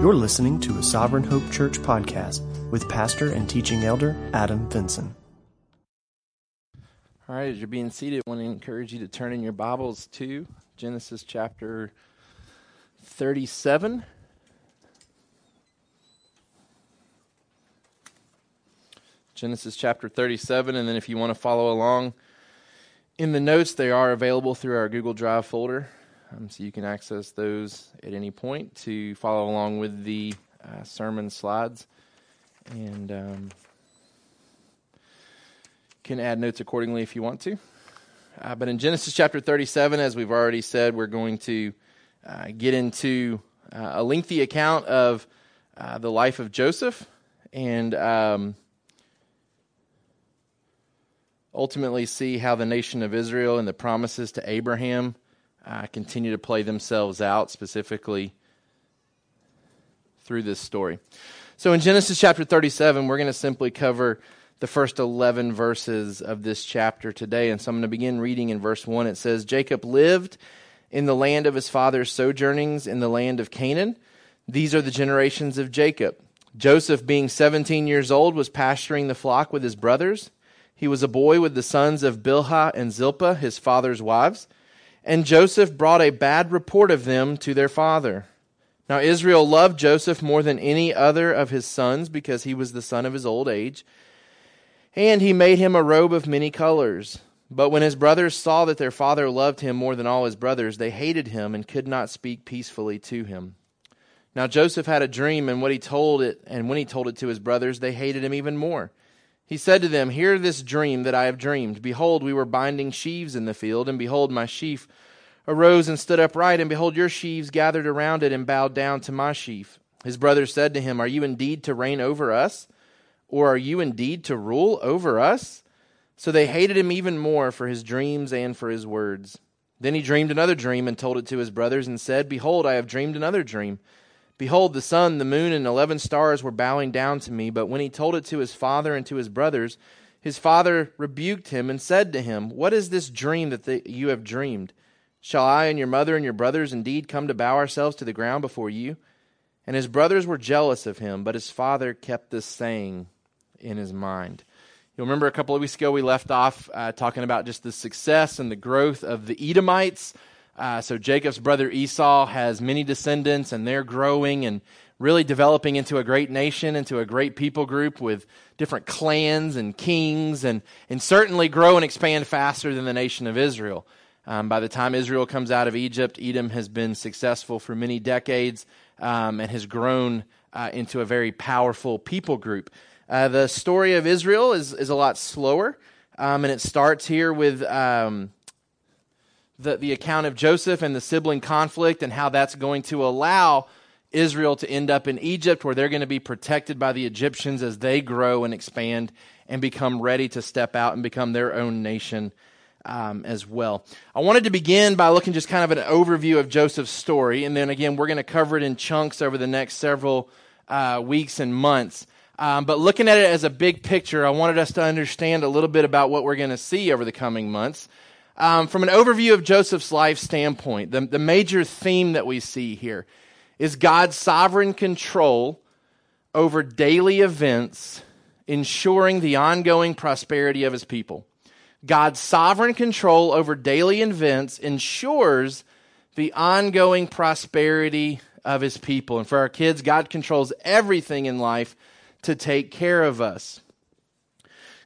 You're listening to a Sovereign Hope Church podcast with pastor and teaching elder Adam Vinson. All right, as you're being seated, I want to encourage you to turn in your Bibles to Genesis chapter 37. Genesis chapter 37, and then if you want to follow along in the notes, they are available through our Google Drive folder. Um, so you can access those at any point to follow along with the uh, sermon slides. And um, can add notes accordingly if you want to. Uh, but in Genesis chapter 37, as we've already said, we're going to uh, get into uh, a lengthy account of uh, the life of Joseph and um, ultimately see how the nation of Israel and the promises to Abraham uh, continue to play themselves out, specifically through this story. So in Genesis chapter 37, we're going to simply cover the first 11 verses of this chapter today. And so I'm going to begin reading in verse 1. It says, Jacob lived in the land of his father's sojournings in the land of Canaan. These are the generations of Jacob. Joseph, being 17 years old, was pasturing the flock with his brothers. He was a boy with the sons of Bilhah and Zilpah, his father's wives. And Joseph brought a bad report of them to their father. Now Israel loved Joseph more than any other of his sons because he was the son of his old age. And he made him a robe of many colors. But when his brothers saw that their father loved him more than all his brothers, they hated him and could not speak peacefully to him. Now Joseph had a dream, and what he told it, and when he told it to his brothers, they hated him even more. He said to them, Hear this dream that I have dreamed. Behold, we were binding sheaves in the field, and behold, my sheaf arose and stood upright, and behold, your sheaves gathered around it and bowed down to my sheaf. His brothers said to him, Are you indeed to reign over us? Or are you indeed to rule over us? So they hated him even more for his dreams and for his words. Then he dreamed another dream and told it to his brothers and said, Behold, I have dreamed another dream. Behold, the sun, the moon, and eleven stars were bowing down to me. But when he told it to his father and to his brothers, his father rebuked him and said to him, What is this dream that the, you have dreamed? Shall I and your mother and your brothers indeed come to bow ourselves to the ground before you? And his brothers were jealous of him, but his father kept this saying in his mind. You'll remember a couple of weeks ago we left off uh, talking about just the success and the growth of the Edomites uh, so Jacob's brother Esau has many descendants, and they're growing and really developing into a great nation, into a great people group with different clans and kings, and, and certainly grow and expand faster than the nation of Israel. Um, by the time Israel comes out of Egypt, Edom has been successful for many decades um, and has grown uh, into a very powerful people group. Uh, the story of Israel is, is a lot slower, um, and it starts here with um, the, the account of Joseph and the sibling conflict and how that's going to allow Israel to end up in Egypt, where they're going to be protected by the Egyptians as they grow and expand and become ready to step out and become their own nation um, as well. I wanted to begin by looking just kind of an overview of Joseph's story, and then again, we're going to cover it in chunks over the next several uh, weeks and months. Um, but looking at it as a big picture, I wanted us to understand a little bit about what we're going to see over the coming months. Um, from an overview of Joseph's life standpoint, the, the major theme that we see here is God's sovereign control over daily events, ensuring the ongoing prosperity of his people. God's sovereign control over daily events ensures the ongoing prosperity of his people. And for our kids, God controls everything in life to take care of us.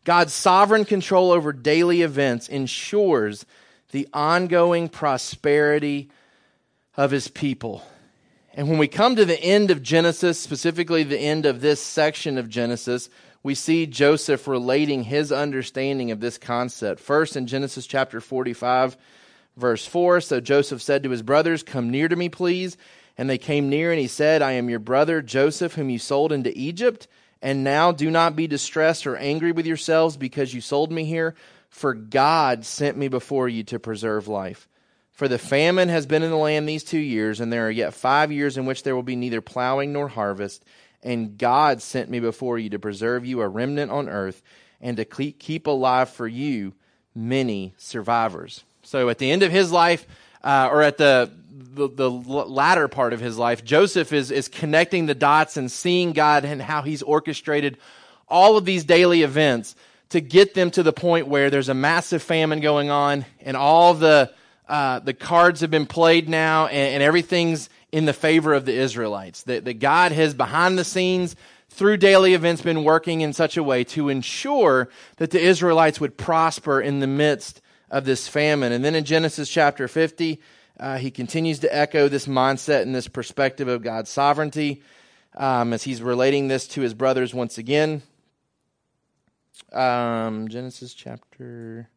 God's sovereign control over daily events ensures the ongoing prosperity of his people. And when we come to the end of Genesis, specifically the end of this section of Genesis, we see Joseph relating his understanding of this concept. First, in Genesis chapter 45, verse 4, so Joseph said to his brothers, Come near to me, please. And they came near, and he said, I am your brother Joseph, whom you sold into Egypt. And now do not be distressed or angry with yourselves because you sold me here, for God sent me before you to preserve life. For the famine has been in the land these two years, and there are yet five years in which there will be neither plowing nor harvest. And God sent me before you to preserve you a remnant on earth and to keep alive for you many survivors. So at the end of his life, uh, or at the the, the latter part of his life, Joseph is, is connecting the dots and seeing God and how he's orchestrated all of these daily events to get them to the point where there's a massive famine going on and all the, uh, the cards have been played now and, and everything's in the favor of the Israelites. That, that God has behind the scenes through daily events been working in such a way to ensure that the Israelites would prosper in the midst of this famine. And then in Genesis chapter 50, uh, he continues to echo this mindset and this perspective of God's sovereignty um, as he's relating this to his brothers once again. Um, Genesis chapter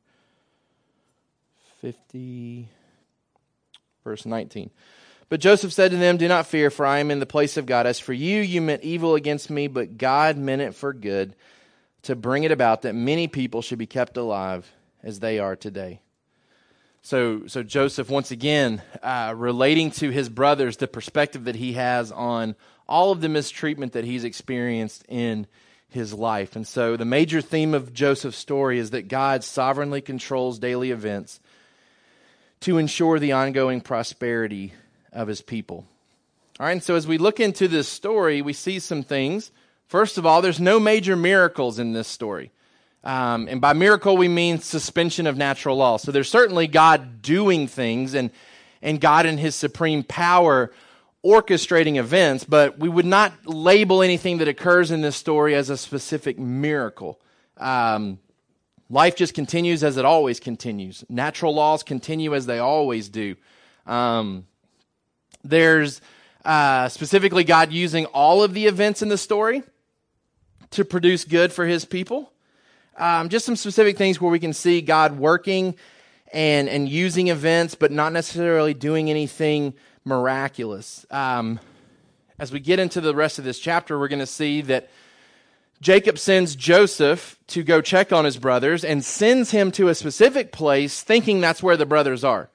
50, verse 19. But Joseph said to them, Do not fear, for I am in the place of God. As for you, you meant evil against me, but God meant it for good, to bring it about that many people should be kept alive as they are today. So, so Joseph, once again, uh, relating to his brothers the perspective that he has on all of the mistreatment that he's experienced in his life. And so, the major theme of Joseph's story is that God sovereignly controls daily events to ensure the ongoing prosperity of his people. All right, and so as we look into this story, we see some things. First of all, there's no major miracles in this story. Um, and by miracle, we mean suspension of natural law. So there's certainly God doing things and, and God in his supreme power orchestrating events, but we would not label anything that occurs in this story as a specific miracle. Um, life just continues as it always continues. Natural laws continue as they always do. Um, there's uh, specifically God using all of the events in the story to produce good for his people. Um, just some specific things where we can see God working and, and using events, but not necessarily doing anything miraculous. Um, as we get into the rest of this chapter, we're going to see that Jacob sends Joseph to go check on his brothers and sends him to a specific place thinking that's where the brothers are.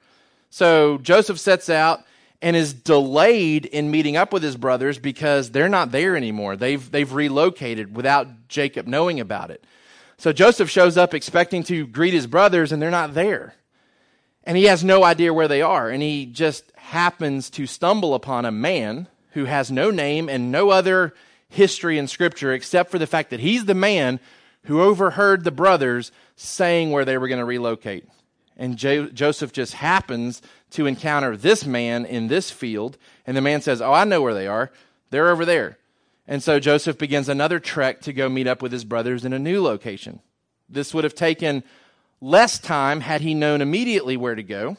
So Joseph sets out and is delayed in meeting up with his brothers because they're not there anymore. They've, they've relocated without Jacob knowing about it. So Joseph shows up expecting to greet his brothers, and they're not there. And he has no idea where they are. And he just happens to stumble upon a man who has no name and no other history in Scripture except for the fact that he's the man who overheard the brothers saying where they were going to relocate. And jo- Joseph just happens to encounter this man in this field. And the man says, Oh, I know where they are. They're over there. And so Joseph begins another trek to go meet up with his brothers in a new location. This would have taken less time had he known immediately where to go.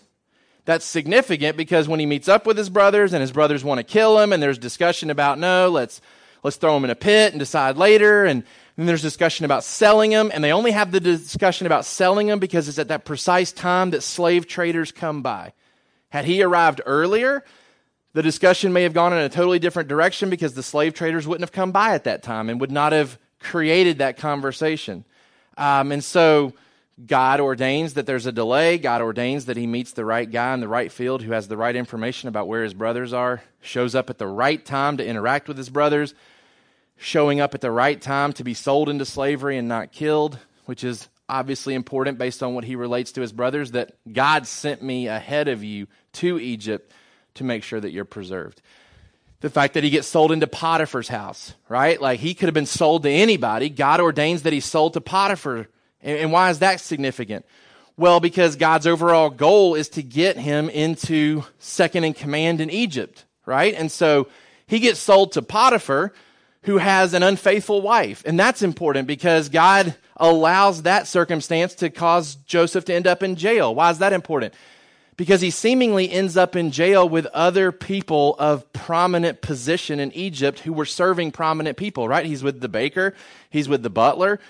That's significant because when he meets up with his brothers and his brothers want to kill him and there's discussion about no, let's let's throw him in a pit and decide later and then there's discussion about selling him and they only have the discussion about selling him because it's at that precise time that slave traders come by. Had he arrived earlier, the discussion may have gone in a totally different direction because the slave traders wouldn't have come by at that time and would not have created that conversation. Um, and so God ordains that there's a delay. God ordains that he meets the right guy in the right field who has the right information about where his brothers are, shows up at the right time to interact with his brothers, showing up at the right time to be sold into slavery and not killed, which is obviously important based on what he relates to his brothers that God sent me ahead of you to Egypt to make sure that you're preserved. The fact that he gets sold into Potiphar's house, right? Like he could have been sold to anybody. God ordains that he's sold to Potiphar. And why is that significant? Well, because God's overall goal is to get him into second in command in Egypt, right? And so he gets sold to Potiphar, who has an unfaithful wife. And that's important because God allows that circumstance to cause Joseph to end up in jail. Why is that important? Because he seemingly ends up in jail with other people of prominent position in Egypt who were serving prominent people, right? He's with the baker, he's with the butler.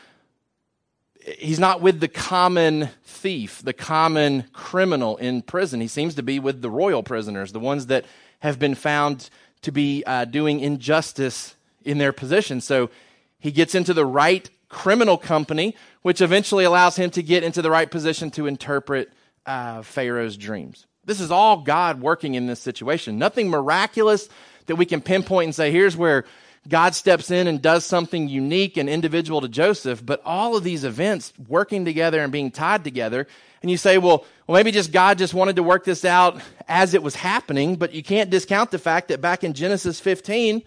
He's not with the common thief, the common criminal in prison. He seems to be with the royal prisoners, the ones that have been found to be uh, doing injustice in their position. So he gets into the right criminal company, which eventually allows him to get into the right position to interpret uh, Pharaoh's dreams. This is all God working in this situation. Nothing miraculous that we can pinpoint and say, here's where God steps in and does something unique and individual to Joseph, but all of these events working together and being tied together. And you say, well, well, maybe just God just wanted to work this out as it was happening, but you can't discount the fact that back in Genesis 15,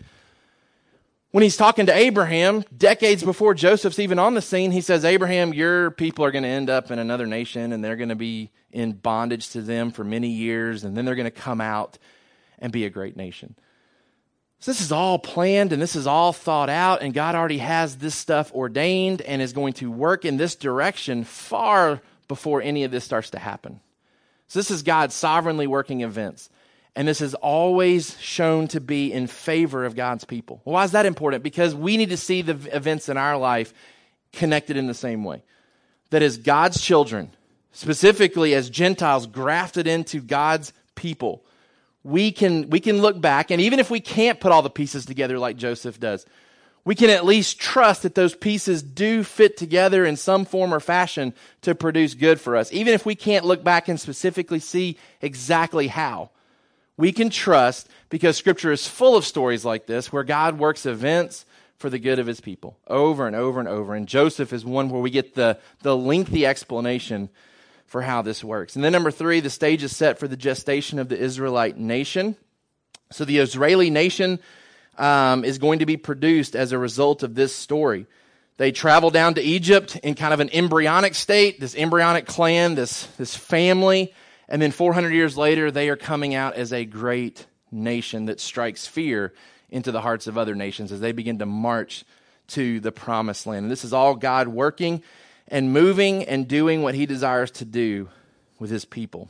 when he's talking to Abraham, decades before Joseph's even on the scene, he says, Abraham, your people are going to end up in another nation and they're going to be in bondage to them for many years, and then they're going to come out and be a great nation. So this is all planned and this is all thought out, and God already has this stuff ordained and is going to work in this direction far before any of this starts to happen. So this is God sovereignly working events. And this is always shown to be in favor of God's people. Why is that important? Because we need to see the events in our life connected in the same way. That as God's children, specifically as Gentiles grafted into God's people, we can, we can look back, and even if we can't put all the pieces together like Joseph does, we can at least trust that those pieces do fit together in some form or fashion to produce good for us. Even if we can't look back and specifically see exactly how, we can trust because Scripture is full of stories like this where God works events for the good of his people over and over and over. And Joseph is one where we get the, the lengthy explanation for how this works. And then, number three, the stage is set for the gestation of the Israelite nation. So, the Israeli nation um, is going to be produced as a result of this story. They travel down to Egypt in kind of an embryonic state, this embryonic clan, this, this family. And then 400 years later, they are coming out as a great nation that strikes fear into the hearts of other nations as they begin to march to the promised land. And this is all God working and moving and doing what he desires to do with his people.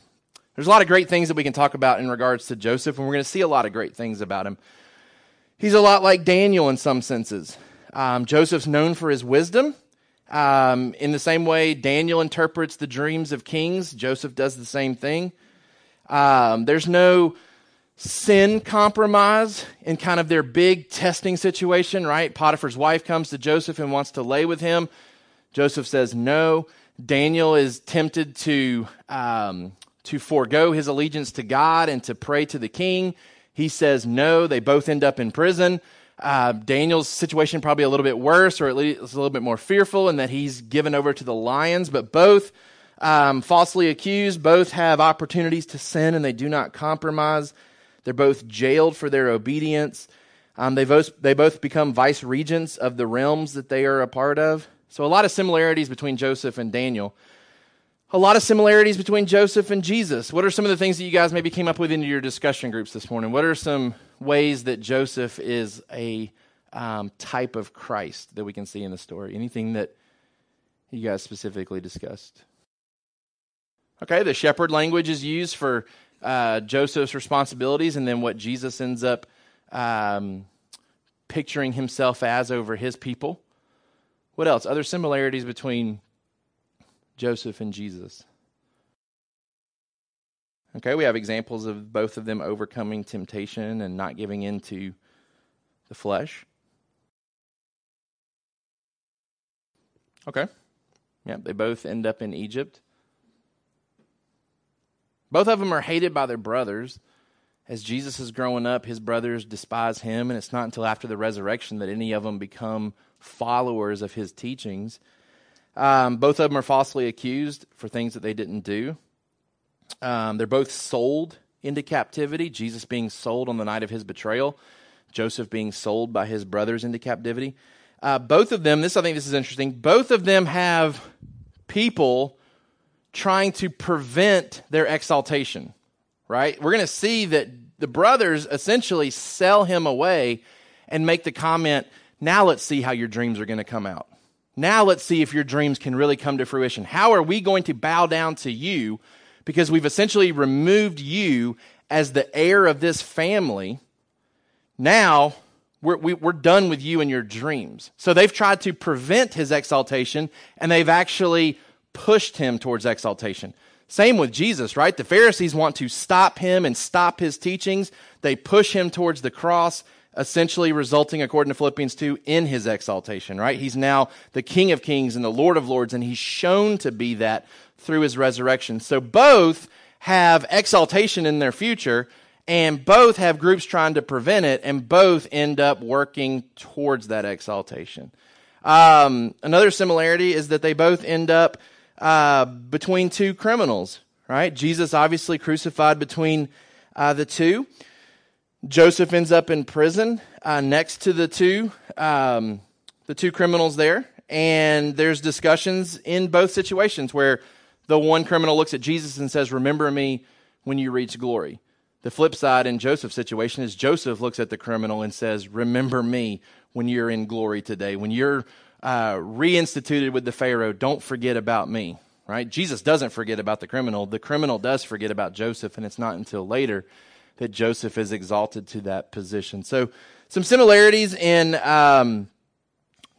There's a lot of great things that we can talk about in regards to Joseph, and we're going to see a lot of great things about him. He's a lot like Daniel in some senses. Um, Joseph's known for his wisdom. Um, in the same way Daniel interprets the dreams of kings, Joseph does the same thing. Um, there's no sin compromise in kind of their big testing situation, right? Potiphar's wife comes to Joseph and wants to lay with him. Joseph says no. Daniel is tempted to um, to forego his allegiance to God and to pray to the king. He says no. They both end up in prison. Uh, Daniel's situation probably a little bit worse, or at least a little bit more fearful, in that he's given over to the lions. But both um, falsely accused, both have opportunities to sin, and they do not compromise. They're both jailed for their obedience. Um, they both they both become vice regents of the realms that they are a part of. So, a lot of similarities between Joseph and Daniel. A lot of similarities between Joseph and Jesus. What are some of the things that you guys maybe came up with in your discussion groups this morning? What are some ways that Joseph is a um, type of Christ that we can see in the story? Anything that you guys specifically discussed? Okay, the shepherd language is used for uh, Joseph's responsibilities, and then what Jesus ends up um, picturing himself as over his people. What else? Other similarities between Joseph and Jesus. Okay, we have examples of both of them overcoming temptation and not giving in to the flesh. Okay. Yeah, they both end up in Egypt. Both of them are hated by their brothers. As Jesus is growing up, his brothers despise him, and it's not until after the resurrection that any of them become followers of his teachings. Um, both of them are falsely accused for things that they didn't do. Um, they're both sold into captivity, Jesus being sold on the night of his betrayal, Joseph being sold by his brothers into captivity. Uh, both of them, this I think this is interesting, both of them have people trying to prevent their exaltation, right? We're going to see that the brothers essentially sell him away and make the comment, now let's see how your dreams are going to come out. Now let's see if your dreams can really come to fruition. How are we going to bow down to you? Because we've essentially removed you as the heir of this family. Now we're, we, are we are done with you and your dreams. So they've tried to prevent his exaltation and they've actually pushed him towards exaltation. Same with Jesus, right? The Pharisees want to stop him and stop his teachings. They push him towards the cross essentially resulting, according to Philippians 2, in his exaltation, right? He's now the King of Kings and the Lord of Lords, and he's shown to be that through his resurrection. So both have exaltation in their future, and both have groups trying to prevent it, and both end up working towards that exaltation. Um, another similarity is that they both end up uh, between two criminals, right? Jesus obviously crucified between uh, the two. Joseph ends up in prison uh, next to the two, um, the two criminals there, and there's discussions in both situations where the one criminal looks at Jesus and says, "Remember me when you reach glory." The flip side in Joseph's situation is Joseph looks at the criminal and says, Remember me when you're in glory today. When you're uh, reinstituted with the Pharaoh, don't forget about me. Right? Jesus doesn't forget about the criminal. The criminal does forget about Joseph, and it's not until later that Joseph is exalted to that position. So, some similarities in um,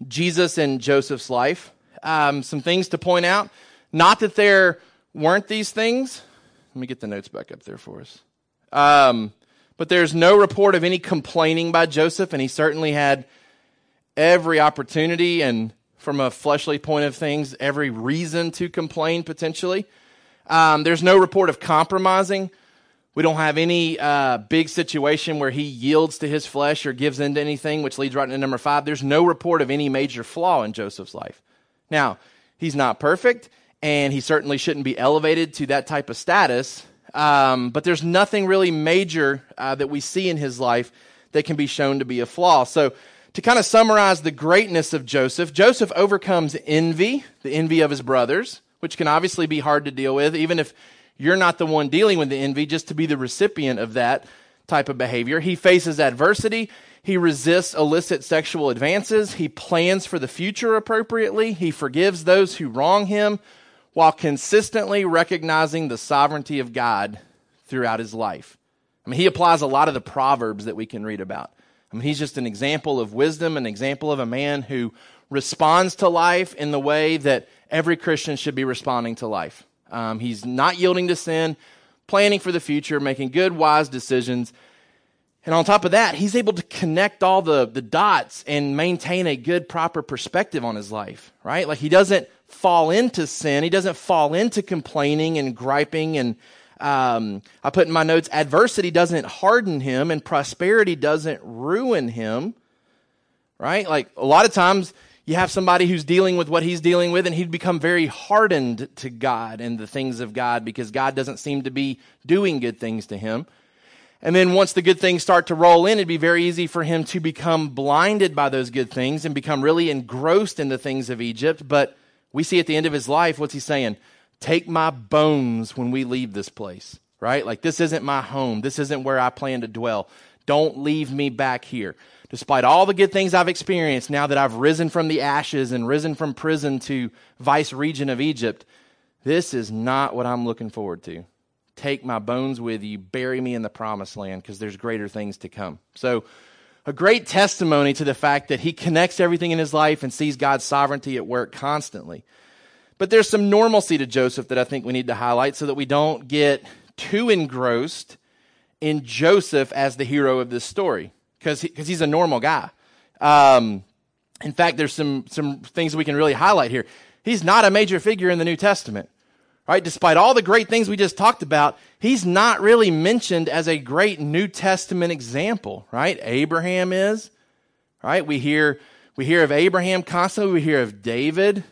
Jesus and Joseph's life. Um, some things to point out. Not that there weren't these things. Let me get the notes back up there for us. Um, but there's no report of any complaining by Joseph, and he certainly had every opportunity and, from a fleshly point of things, every reason to complain potentially. Um, there's no report of compromising. We don't have any uh, big situation where he yields to his flesh or gives in to anything, which leads right into number five. There's no report of any major flaw in Joseph's life. Now, he's not perfect, and he certainly shouldn't be elevated to that type of status, um, but there's nothing really major uh, that we see in his life that can be shown to be a flaw. So, to kind of summarize the greatness of Joseph, Joseph overcomes envy, the envy of his brothers, which can obviously be hard to deal with, even if you're not the one dealing with the envy, just to be the recipient of that type of behavior. He faces adversity. He resists illicit sexual advances. He plans for the future appropriately. He forgives those who wrong him while consistently recognizing the sovereignty of God throughout his life. I mean, he applies a lot of the proverbs that we can read about. I mean, he's just an example of wisdom, an example of a man who responds to life in the way that every Christian should be responding to life. Um, he's not yielding to sin, planning for the future, making good, wise decisions. And on top of that, he's able to connect all the, the dots and maintain a good, proper perspective on his life, right? Like he doesn't fall into sin. He doesn't fall into complaining and griping. And um, I put in my notes adversity doesn't harden him, and prosperity doesn't ruin him. Right? Like a lot of times you have somebody who's dealing with what he's dealing with, and he'd become very hardened to God and the things of God because God doesn't seem to be doing good things to him. And then once the good things start to roll in, it'd be very easy for him to become blinded by those good things and become really engrossed in the things of Egypt. But we see at the end of his life, what's he saying? Take my bones when we leave this place, right? Like, this isn't my home. This isn't where I plan to dwell. Don't leave me back here. Despite all the good things I've experienced now that I've risen from the ashes and risen from prison to vice regent of Egypt, this is not what I'm looking forward to. Take my bones with you, bury me in the promised land because there's greater things to come. So, a great testimony to the fact that he connects everything in his life and sees God's sovereignty at work constantly. But there's some normalcy to Joseph that I think we need to highlight so that we don't get too engrossed in Joseph as the hero of this story because he, he's a normal guy. Um, in fact, there's some, some things we can really highlight here. He's not a major figure in the New Testament. Right? Despite all the great things we just talked about, he's not really mentioned as a great New Testament example, right? Abraham is, right? We hear, we hear of Abraham constantly. We hear of David.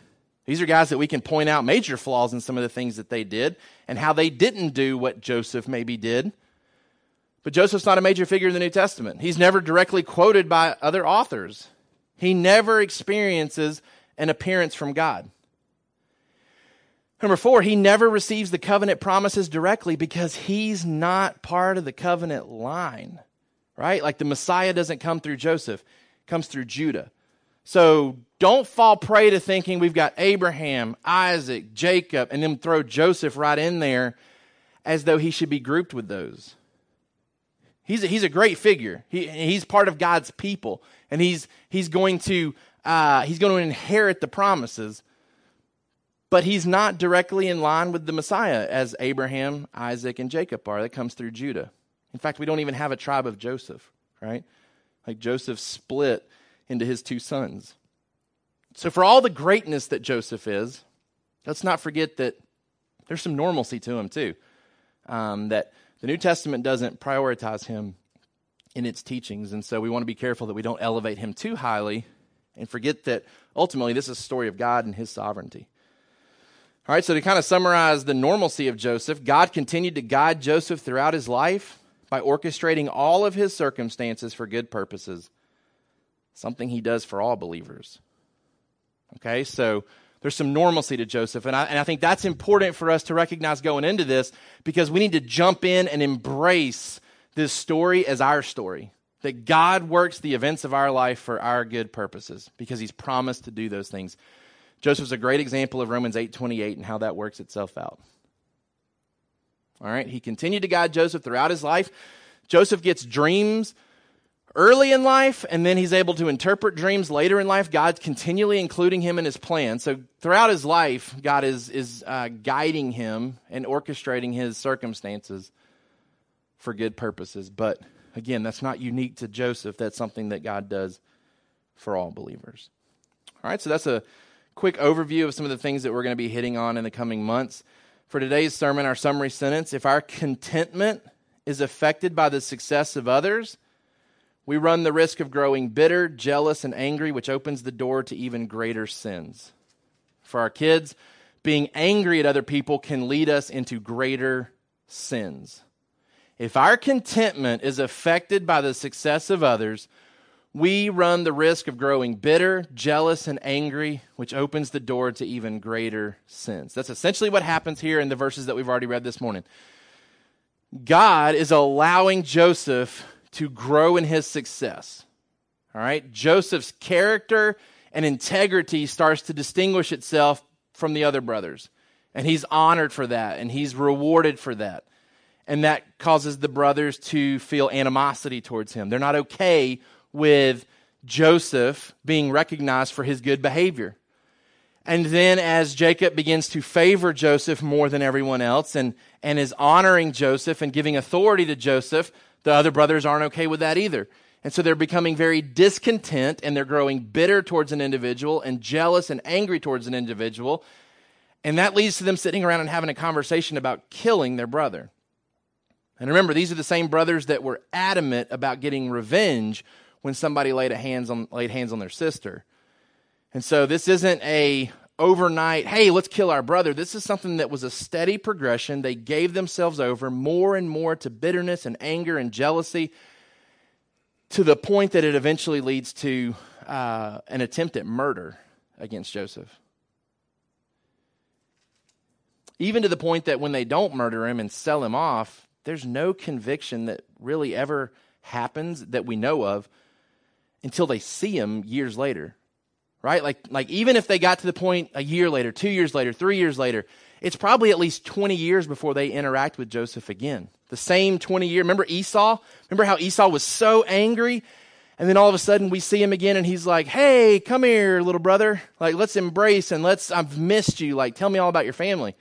These are guys that we can point out major flaws in some of the things that they did and how they didn't do what Joseph maybe did. But Joseph's not a major figure in the New Testament. He's never directly quoted by other authors. He never experiences an appearance from God. Number four, he never receives the covenant promises directly because he's not part of the covenant line, right? Like the Messiah doesn't come through Joseph, comes through Judah. So don't fall prey to thinking we've got Abraham, Isaac, Jacob, and then throw Joseph right in there as though he should be grouped with those. He's a, he's a great figure. He, he's part of God's people, and he's, he's, going to, uh, he's going to inherit the promises but he's not directly in line with the Messiah as Abraham, Isaac, and Jacob are. That comes through Judah. In fact, we don't even have a tribe of Joseph, right? Like Joseph split into his two sons. So, for all the greatness that Joseph is, let's not forget that there's some normalcy to him, too. Um, that the New Testament doesn't prioritize him in its teachings. And so we want to be careful that we don't elevate him too highly and forget that ultimately this is a story of God and his sovereignty. All right, so to kind of summarize the normalcy of Joseph, God continued to guide Joseph throughout his life by orchestrating all of his circumstances for good purposes, something he does for all believers. Okay, so there's some normalcy to Joseph, and I, and I think that's important for us to recognize going into this because we need to jump in and embrace this story as our story. That God works the events of our life for our good purposes because he's promised to do those things. Joseph's a great example of Romans 8:28 and how that works itself out. All right, he continued to guide Joseph throughout his life. Joseph gets dreams early in life, and then he's able to interpret dreams later in life. God's continually including him in his plan. So throughout his life, God is, is uh, guiding him and orchestrating his circumstances for good purposes. But again, that's not unique to Joseph. That's something that God does for all believers. All right, so that's a quick overview of some of the things that we're going to be hitting on in the coming months. For today's sermon, our summary sentence if our contentment is affected by the success of others, we run the risk of growing bitter, jealous, and angry, which opens the door to even greater sins. For our kids, being angry at other people can lead us into greater sins. If our contentment is affected by the success of others, we run the risk of growing bitter, jealous, and angry, which opens the door to even greater sins. That's essentially what happens here in the verses that we've already read this morning. God is allowing Joseph to grow in his success. All right? Joseph's character and integrity starts to distinguish itself from the other brothers. And he's honored for that, and he's rewarded for that. And that causes the brothers to feel animosity towards him. They're not okay with Joseph being recognized for his good behavior. And then as Jacob begins to favor Joseph more than everyone else and, and is honoring Joseph and giving authority to Joseph, the other brothers aren't okay with that either. And so they're becoming very discontent and they're growing bitter towards an individual and jealous and angry towards an individual. And that leads to them sitting around and having a conversation about killing their brother. And remember, these are the same brothers that were adamant about getting revenge when somebody laid, hands on, laid hands on their sister. And so this isn't a overnight, hey, let's kill our brother. This is something that was a steady progression. They gave themselves over more and more to bitterness and anger and jealousy to the point that it eventually leads to uh, an attempt at murder against Joseph. Even to the point that when they don't murder him and sell him off, there's no conviction that really ever happens that we know of until they see him years later. Right? Like like even if they got to the point a year later, 2 years later, 3 years later, it's probably at least 20 years before they interact with Joseph again. The same 20 year. Remember Esau? Remember how Esau was so angry and then all of a sudden we see him again and he's like, "Hey, come here, little brother. Like let's embrace and let's I've missed you. Like tell me all about your family."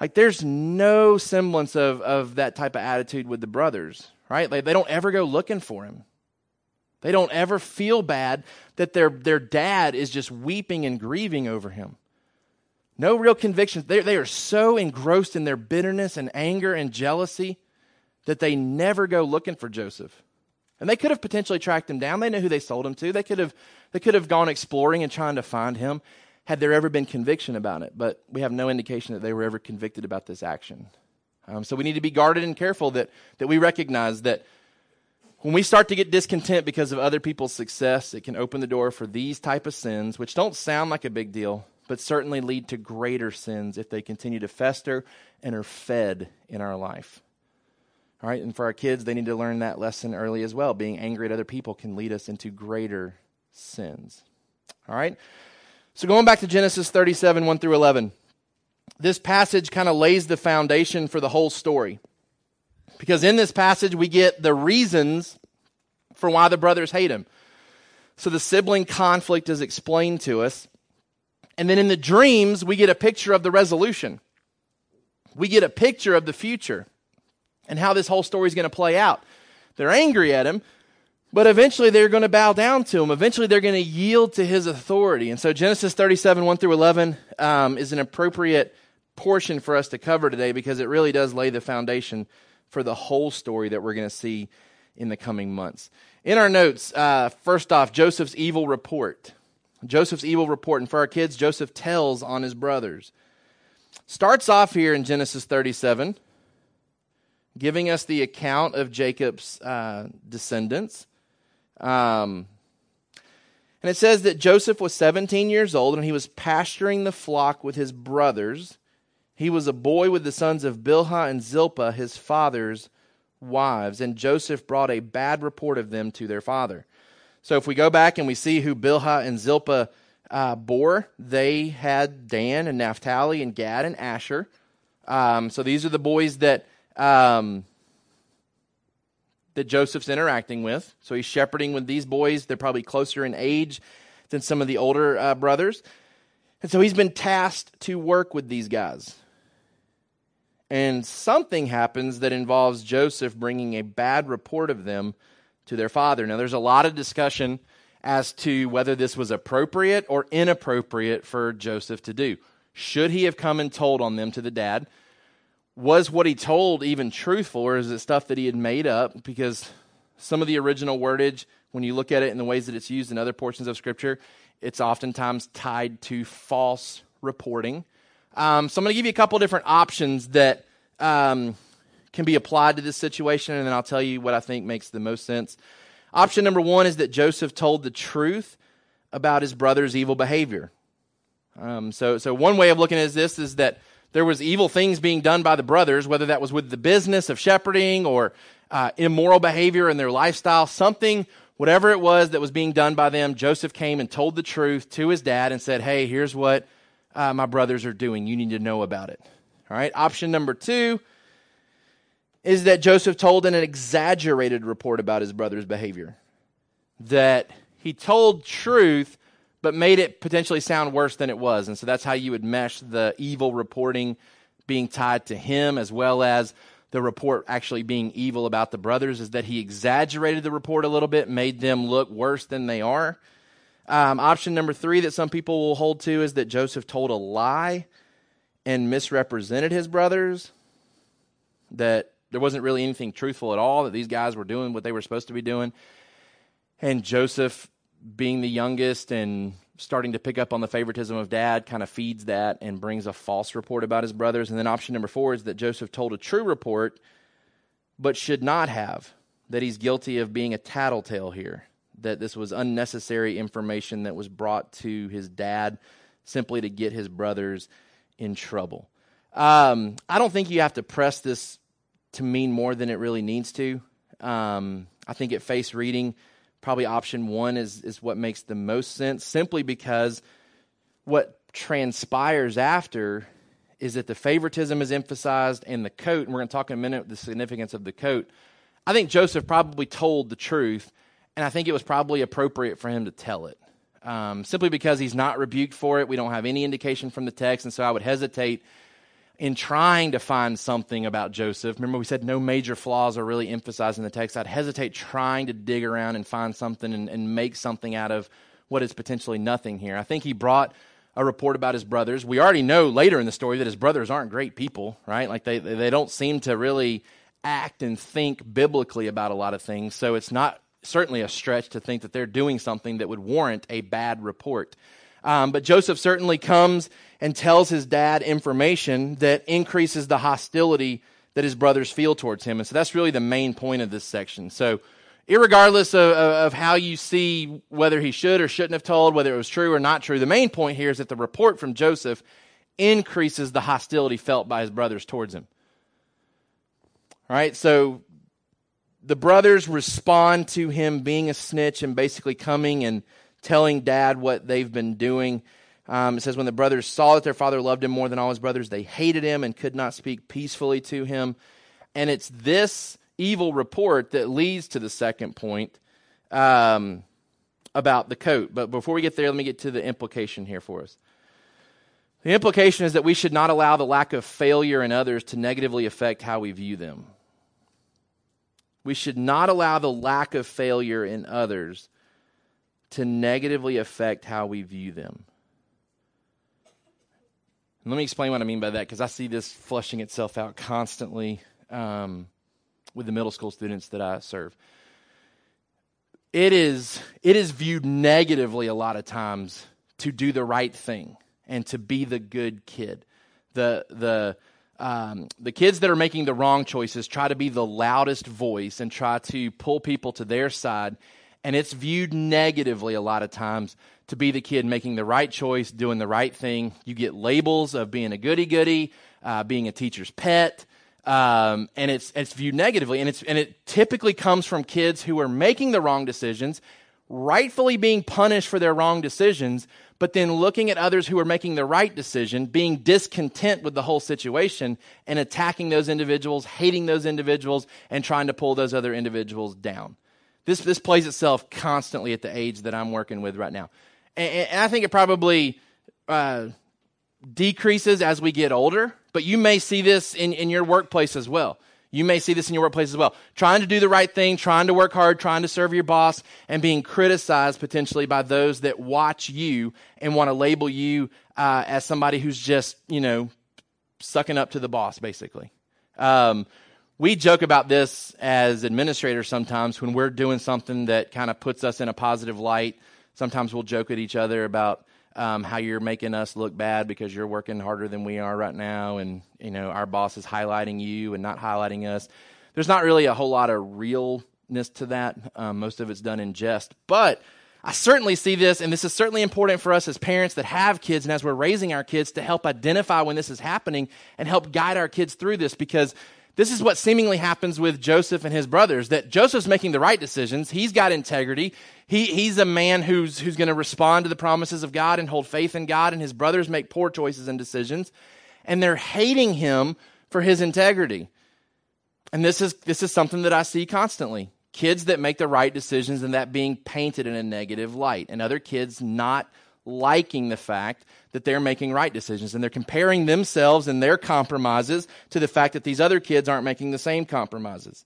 Like there's no semblance of of that type of attitude with the brothers, right? Like they don't ever go looking for him. They don't ever feel bad that their, their dad is just weeping and grieving over him. No real convictions. They, they are so engrossed in their bitterness and anger and jealousy that they never go looking for Joseph. And they could have potentially tracked him down. They know who they sold him to. They could have, they could have gone exploring and trying to find him had there ever been conviction about it. But we have no indication that they were ever convicted about this action. Um, so we need to be guarded and careful that, that we recognize that when we start to get discontent because of other people's success, it can open the door for these type of sins, which don't sound like a big deal, but certainly lead to greater sins if they continue to fester and are fed in our life. All right, and for our kids, they need to learn that lesson early as well. Being angry at other people can lead us into greater sins. All right, so going back to Genesis 37, 1 through 11, this passage kind of lays the foundation for the whole story. Because in this passage, we get the reasons for why the brothers hate him. So the sibling conflict is explained to us. And then in the dreams, we get a picture of the resolution. We get a picture of the future and how this whole story is going to play out. They're angry at him, but eventually they're going to bow down to him. Eventually they're going to yield to his authority. And so Genesis 37, 1 through 11 um, is an appropriate portion for us to cover today because it really does lay the foundation for the whole story that we're going to see in the coming months. In our notes, uh, first off, Joseph's evil report. Joseph's evil report. And for our kids, Joseph tells on his brothers. starts off here in Genesis 37, giving us the account of Jacob's uh, descendants. Um, and it says that Joseph was 17 years old and he was pasturing the flock with his brothers. He was a boy with the sons of Bilhah and Zilpah, his father's wives, and Joseph brought a bad report of them to their father. So if we go back and we see who Bilhah and Zilpah uh, bore, they had Dan and Naphtali and Gad and Asher. Um, so these are the boys that um, that Joseph's interacting with. So he's shepherding with these boys. They're probably closer in age than some of the older uh, brothers. And so he's been tasked to work with these guys. And something happens that involves Joseph bringing a bad report of them to their father. Now, there's a lot of discussion as to whether this was appropriate or inappropriate for Joseph to do. Should he have come and told on them to the dad? was what he told even truthful, or is it stuff that he had made up? Because some of the original wordage, when you look at it in the ways that it's used in other portions of Scripture, it's oftentimes tied to false reporting. Um, so I'm going to give you a couple different options that um, can be applied to this situation, and then I'll tell you what I think makes the most sense. Option number one is that Joseph told the truth about his brother's evil behavior. Um, so, so one way of looking at this is that there was evil things being done by the brothers, whether that was with the business of shepherding or uh, immoral behavior in their lifestyle, something, whatever it was that was being done by them, Joseph came and told the truth to his dad and said, Hey, here's what uh, my brothers are doing. You need to know about it. All right. Option number two is that Joseph told an exaggerated report about his brother's behavior. That he told truth, but made it potentially sound worse than it was. And so that's how you would mesh the evil reporting being tied to him as well as the report actually being evil about the brothers is that he exaggerated the report a little bit, made them look worse than they are. Um, option number three that some people will hold to is that Joseph told a lie and misrepresented his brothers, that there wasn't really anything truthful at all, that these guys were doing what they were supposed to be doing. And Joseph being the youngest and starting to pick up on the favoritism of dad kind of feeds that and brings a false report about his brothers. And then option number four is that Joseph told a true report, but should not have, that he's guilty of being a tattletale here, that this was unnecessary information that was brought to his dad simply to get his brothers in trouble. Um, I don't think you have to press this to mean more than it really needs to. Um, I think at face reading, probably option one is, is what makes the most sense, simply because what transpires after is that the favoritism is emphasized and the coat, and we're going to talk in a minute the significance of the coat. I think Joseph probably told the truth, and I think it was probably appropriate for him to tell it. Um, simply because he's not rebuked for it. We don't have any indication from the text, and so I would hesitate in trying to find something about Joseph, remember we said no major flaws are really emphasized in the text. I'd hesitate trying to dig around and find something and, and make something out of what is potentially nothing here. I think he brought a report about his brothers. We already know later in the story that his brothers aren't great people, right? Like they, they don't seem to really act and think biblically about a lot of things. So it's not certainly a stretch to think that they're doing something that would warrant a bad report. Um, but Joseph certainly comes and tells his dad information that increases the hostility that his brothers feel towards him. And so that's really the main point of this section. So, regardless of, of, how you see whether he should or shouldn't have told, whether it was true or not true, the main point here is that the report from Joseph increases the hostility felt by his brothers towards him. All right, so the brothers respond to him being a snitch and basically coming and telling dad what they've been doing. Um, it says, When the brothers saw that their father loved him more than all his brothers, they hated him and could not speak peacefully to him. And it's this evil report that leads to the second point um, about the coat. But before we get there, let me get to the implication here for us. The implication is that we should not allow the lack of failure in others to negatively affect how we view them. We should not allow the lack of failure in others to negatively affect how we view them. let me explain what I mean by that because I see this flushing itself out constantly um, with the middle school students that I serve. It is, it is viewed negatively a lot of times to do the right thing and to be the good kid. The, the, um, the kids that are making the wrong choices try to be the loudest voice and try to pull people to their side. And it's viewed negatively a lot of times to be the kid making the right choice, doing the right thing. You get labels of being a goody goody, uh, being a teacher's pet. Um, and it's, it's viewed negatively. And, it's, and it typically comes from kids who are making the wrong decisions, rightfully being punished for their wrong decisions, but then looking at others who are making the right decision, being discontent with the whole situation, and attacking those individuals, hating those individuals, and trying to pull those other individuals down. This, this plays itself constantly at the age that I'm working with right now. And, and I think it probably uh, decreases as we get older, but you may see this in, in your workplace as well. You may see this in your workplace as well. Trying to do the right thing, trying to work hard, trying to serve your boss, and being criticized potentially by those that watch you and want to label you uh, as somebody who's just, you know, sucking up to the boss, basically. Um, we joke about this as administrators sometimes when we're doing something that kind of puts us in a positive light. Sometimes we'll joke at each other about um, how you're making us look bad because you're working harder than we are right now, and you know our boss is highlighting you and not highlighting us. There's not really a whole lot of realness to that. Um, most of it's done in jest, but I certainly see this, and this is certainly important for us as parents that have kids and as we're raising our kids to help identify when this is happening and help guide our kids through this because this is what seemingly happens with Joseph and his brothers that Joseph's making the right decisions. He's got integrity. He, he's a man who's, who's going to respond to the promises of God and hold faith in God, and his brothers make poor choices and decisions, and they're hating him for his integrity. And this is, this is something that I see constantly. Kids that make the right decisions and that being painted in a negative light, and other kids not liking the fact that they're making right decisions and they're comparing themselves and their compromises to the fact that these other kids aren't making the same compromises.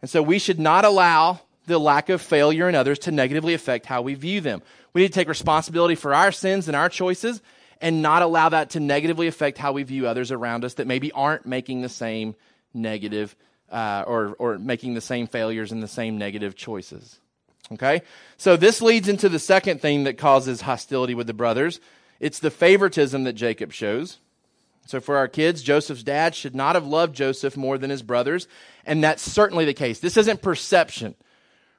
And so we should not allow the lack of failure in others to negatively affect how we view them. We need to take responsibility for our sins and our choices and not allow that to negatively affect how we view others around us that maybe aren't making the same negative uh, or, or making the same failures and the same negative choices. Okay? So this leads into the second thing that causes hostility with the brothers. It's the favoritism that Jacob shows. So for our kids, Joseph's dad should not have loved Joseph more than his brothers, and that's certainly the case. This isn't perception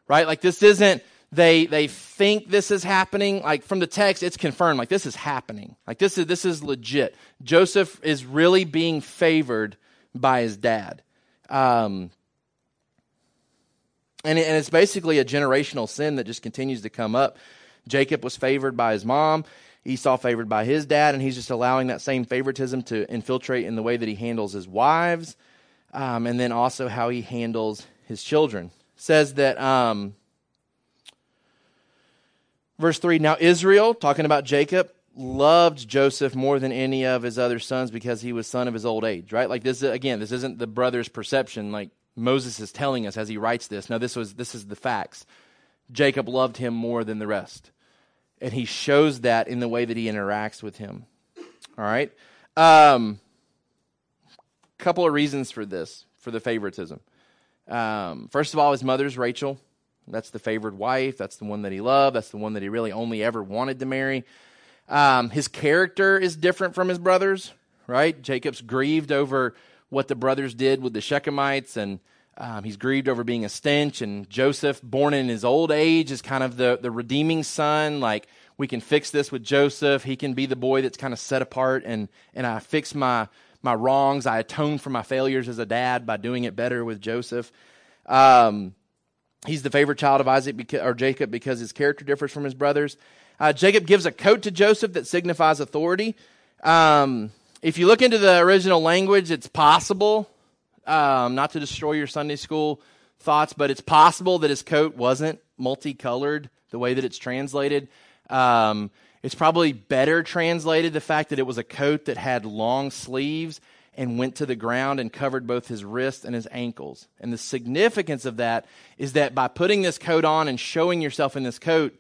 right? Like this isn't they they think this is happening. Like from the text it's confirmed like this is happening. Like this is this is legit. Joseph is really being favored by his dad. Um, and, it, and it's basically a generational sin that just continues to come up. Jacob was favored by his mom. Esau favored by his dad and he's just allowing that same favoritism to infiltrate in the way that he handles his wives um, and then also how he handles his children says that, um, verse 3 Now Israel, talking about Jacob, loved Joseph more than any of his other sons because he was son of his old age, right? Like this, again, this isn't the brother's perception. Like Moses is telling us as he writes this. No, this was this is the facts. Jacob loved him more than the rest, and he shows that in the way that he interacts with him. All right. Um, couple of reasons for this, for the favoritism. Um, first of all, his mother's Rachel. That's the favored wife. That's the one that he loved. That's the one that he really only ever wanted to marry. Um, his character is different from his brothers, right? Jacob's grieved over what the brothers did with the Shechemites, and um, he's grieved over being a stench. And Joseph, born in his old age, is kind of the, the redeeming son. Like, we can fix this with Joseph. He can be the boy that's kind of set apart, and, and I fix my my wrongs. I atone for my failures as a dad by doing it better with Joseph. Um, he's the favorite child of Isaac because, or Jacob because his character differs from his brothers. Uh, Jacob gives a coat to Joseph that signifies authority. Um, if you look into the original language, it's possible, um, not to destroy your Sunday school thoughts, but it's possible that his coat wasn't multicolored the way that it's translated. Um, it's probably better translated the fact that it was a coat that had long sleeves and went to the ground and covered both his wrists and his ankles. And the significance of that is that by putting this coat on and showing yourself in this coat,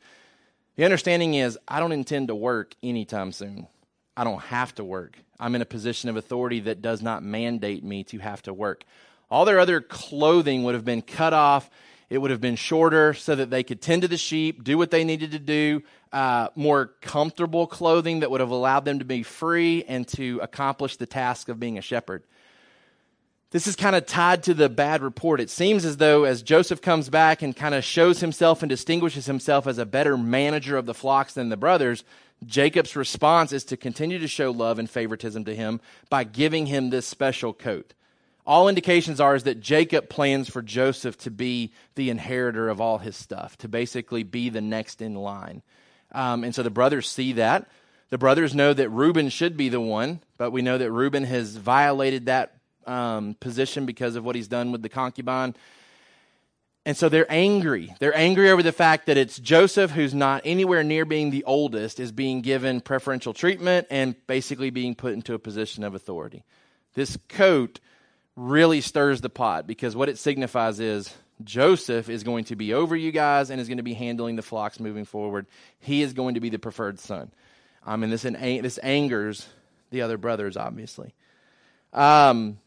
the understanding is I don't intend to work anytime soon. I don't have to work. I'm in a position of authority that does not mandate me to have to work. All their other clothing would have been cut off It would have been shorter so that they could tend to the sheep, do what they needed to do, uh, more comfortable clothing that would have allowed them to be free and to accomplish the task of being a shepherd. This is kind of tied to the bad report. It seems as though as Joseph comes back and kind of shows himself and distinguishes himself as a better manager of the flocks than the brothers, Jacob's response is to continue to show love and favoritism to him by giving him this special coat. All indications are is that Jacob plans for Joseph to be the inheritor of all his stuff, to basically be the next in line. Um, and so the brothers see that. The brothers know that Reuben should be the one, but we know that Reuben has violated that um, position because of what he's done with the concubine. And so they're angry. They're angry over the fact that it's Joseph, who's not anywhere near being the oldest, is being given preferential treatment and basically being put into a position of authority. This coat really stirs the pot because what it signifies is Joseph is going to be over you guys and is going to be handling the flocks moving forward. He is going to be the preferred son. I mean, this, this angers the other brothers, obviously. Um,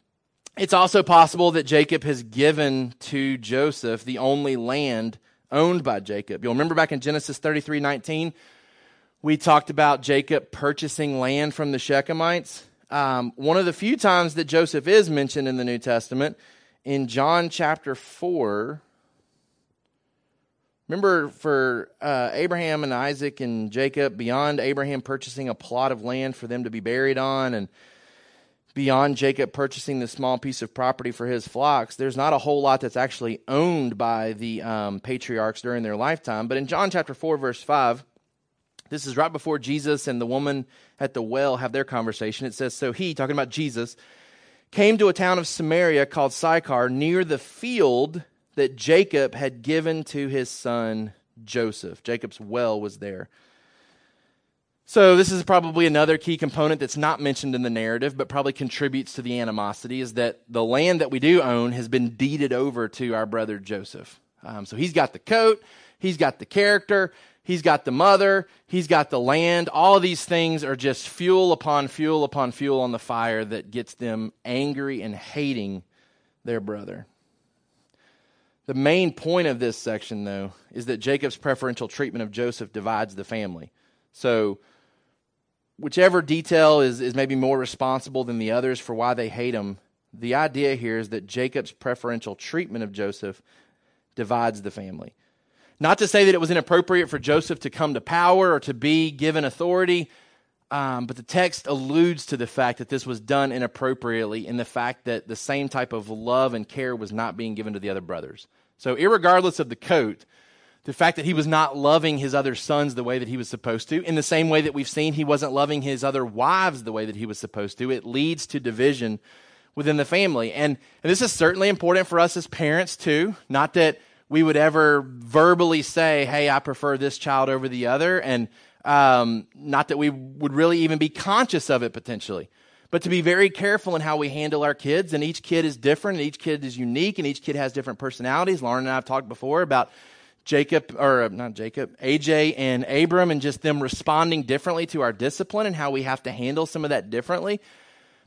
it's also possible that Jacob has given to Joseph the only land owned by Jacob. You'll remember back in Genesis 33 19, we talked about Jacob purchasing land from the Shechemites. Um, one of the few times that Joseph is mentioned in the New Testament, in John chapter 4, remember for uh, Abraham and Isaac and Jacob, beyond Abraham purchasing a plot of land for them to be buried on, and beyond Jacob purchasing the small piece of property for his flocks, there's not a whole lot that's actually owned by the um, patriarchs during their lifetime. But in John chapter 4, verse 5, this is right before Jesus and the woman at the well have their conversation. It says, So he, talking about Jesus, came to a town of Samaria called Sychar near the field that Jacob had given to his son Joseph. Jacob's well was there. So, this is probably another key component that's not mentioned in the narrative, but probably contributes to the animosity is that the land that we do own has been deeded over to our brother Joseph. Um, so, he's got the coat, he's got the character, He's got the mother, he's got the land. All these things are just fuel upon fuel upon fuel on the fire that gets them angry and hating their brother. The main point of this section, though, is that Jacob's preferential treatment of Joseph divides the family. So, whichever detail is, is maybe more responsible than the others for why they hate him, the idea here is that Jacob's preferential treatment of Joseph divides the family. Not to say that it was inappropriate for Joseph to come to power or to be given authority, um, but the text alludes to the fact that this was done inappropriately in the fact that the same type of love and care was not being given to the other brothers. So, regardless of the coat, the fact that he was not loving his other sons the way that he was supposed to, in the same way that we've seen he wasn't loving his other wives the way that he was supposed to, it leads to division within the family. And, and this is certainly important for us as parents, too. Not that we would ever verbally say, hey, I prefer this child over the other. And um, not that we would really even be conscious of it potentially, but to be very careful in how we handle our kids. And each kid is different, and each kid is unique, and each kid has different personalities. Lauren and I have talked before about Jacob, or uh, not Jacob, AJ and Abram, and just them responding differently to our discipline and how we have to handle some of that differently.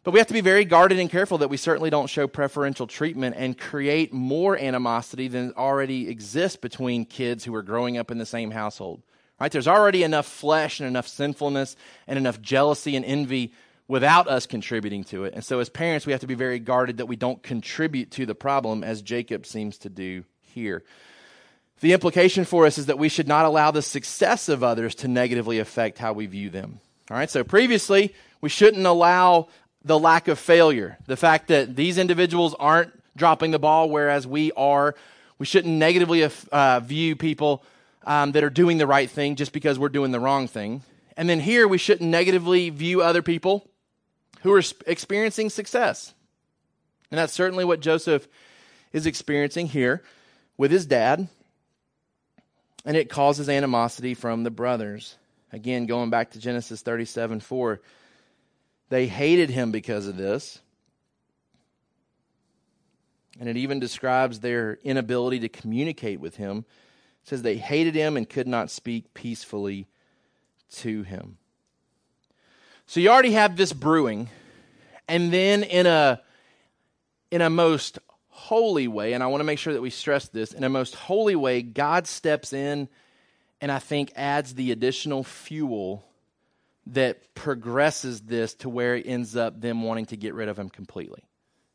But we have to be very guarded and careful that we certainly don't show preferential treatment and create more animosity than already exists between kids who are growing up in the same household. Right? There's already enough flesh and enough sinfulness and enough jealousy and envy without us contributing to it. And so as parents, we have to be very guarded that we don't contribute to the problem as Jacob seems to do here. The implication for us is that we should not allow the success of others to negatively affect how we view them. All right, so previously, we shouldn't allow the lack of failure, the fact that these individuals aren't dropping the ball, whereas we are. We shouldn't negatively uh, view people um, that are doing the right thing just because we're doing the wrong thing. And then here, we shouldn't negatively view other people who are experiencing success. And that's certainly what Joseph is experiencing here with his dad. And it causes animosity from the brothers. Again, going back to Genesis 37 4. They hated him because of this. And it even describes their inability to communicate with him. It says they hated him and could not speak peacefully to him. So you already have this brewing, and then in a in a most holy way, and I want to make sure that we stress this, in a most holy way, God steps in and I think adds the additional fuel that progresses this to where it ends up them wanting to get rid of him completely.